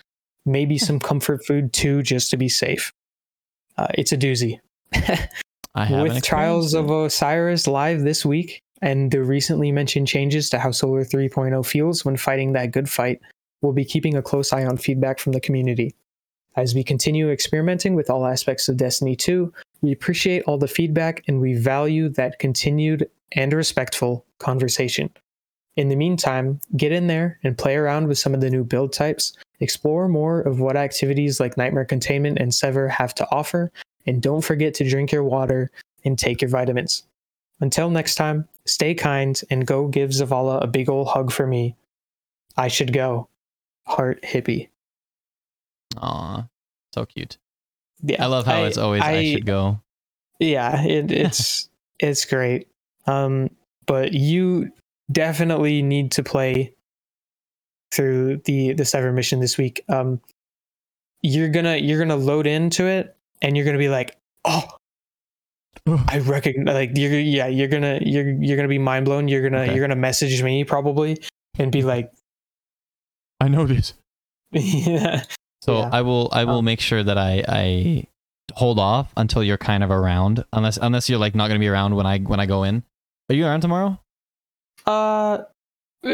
maybe some comfort food too, just to be safe. Uh, it's a doozy. I have With Trials of Osiris live this week and the recently mentioned changes to how Solar 3.0 feels when fighting that good fight, we'll be keeping a close eye on feedback from the community. As we continue experimenting with all aspects of Destiny 2, we appreciate all the feedback and we value that continued and respectful conversation. In the meantime, get in there and play around with some of the new build types, explore more of what activities like Nightmare Containment and Sever have to offer, and don't forget to drink your water and take your vitamins. Until next time, stay kind and go give Zavala a big ol' hug for me. I should go. Heart hippie. Aw, so cute. Yeah, I love how it's always I, should go. Yeah, it, it's it's great. Um, but you definitely need to play through the the Sever mission this week. Um, you're gonna you're gonna load into it and you're gonna be like, oh, I recognize. Like you're yeah, you're gonna you're you're gonna be mind blown. You're gonna Okay. you're gonna message me probably and be like, I know this. yeah, So Yeah. I will I will Um, make sure that I I hold off until you're kind of around unless unless you're like not going to be around when I when I go in. Are you around tomorrow? uh,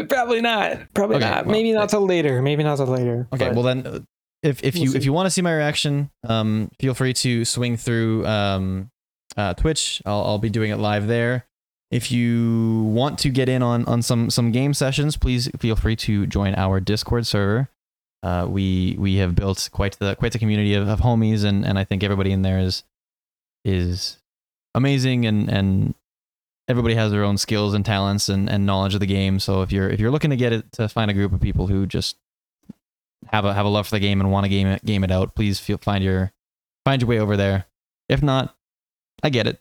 probably not. Probably Okay, not. well, Maybe not till later. Maybe not till later. Okay, well then uh, if if We'll you see. if you want to see my reaction, um feel free to swing through um uh Twitch. I'll I'll be doing it live there. If you want to get in on on some some game sessions, please feel free to join our Discord server. Uh, we we have built quite the quite the community of, of homies, and and I think everybody in there is is amazing, and and everybody has their own skills and talents and, and knowledge of the game. So if you're if you're looking to get it to find a group of people who just have a have a love for the game and want to game it game it out, please feel find your find your way over there. If not, I get it.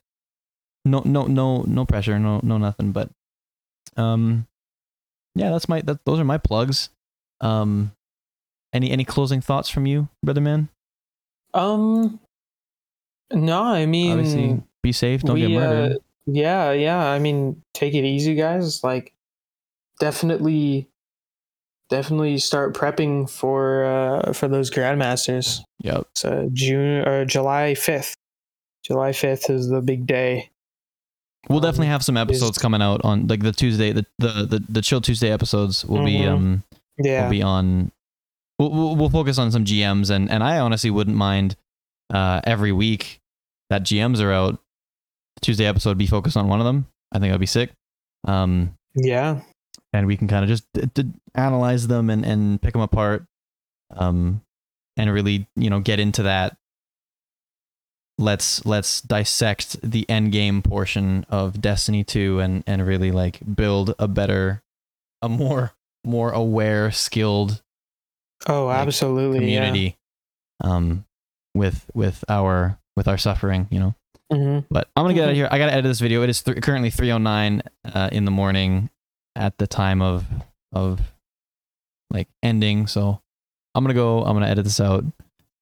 No no no no pressure, no no nothing. But um, yeah, that's my that those are my plugs. Um, any any closing thoughts from you, brother man? Um, No, I mean, Obviously, be safe. Don't get murdered. uh, yeah, yeah. I mean, take it easy, guys. Like, definitely, definitely start prepping for uh for those grandmasters. yep. So June or July fifth. July fifth is the big day. We'll um, definitely have some episodes coming out on like the Tuesday, the the the, the chill Tuesday episodes will be Mhm. um Yeah. will be on. We'll, we'll we'll focus on some GMs and and I honestly wouldn't mind uh every week that GMs are out. Tuesday episode be focused on one of them. I think that'd be sick. Um, yeah. and we can kind of just d- d- analyze them and, and pick them apart um and really you know get into that let's let's dissect the end game portion of destiny 2 and and really like build a better a more more aware skilled Oh, like, absolutely. community um with with our with our suffering you know Yeah. hmm but I'm gonna get out of Mhm. here. I gotta edit this video. It is th- currently 3:09 uh, in the morning at the time of of like ending. So I'm gonna go. I'm gonna edit this out.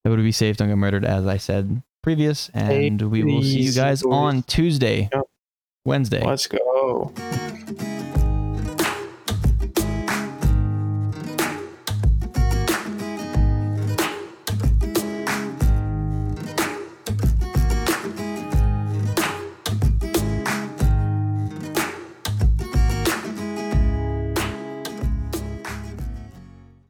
it would be safe. Don't get murdered, as I said previous. And we will see you guys on Tuesday, Wednesday. Let's go.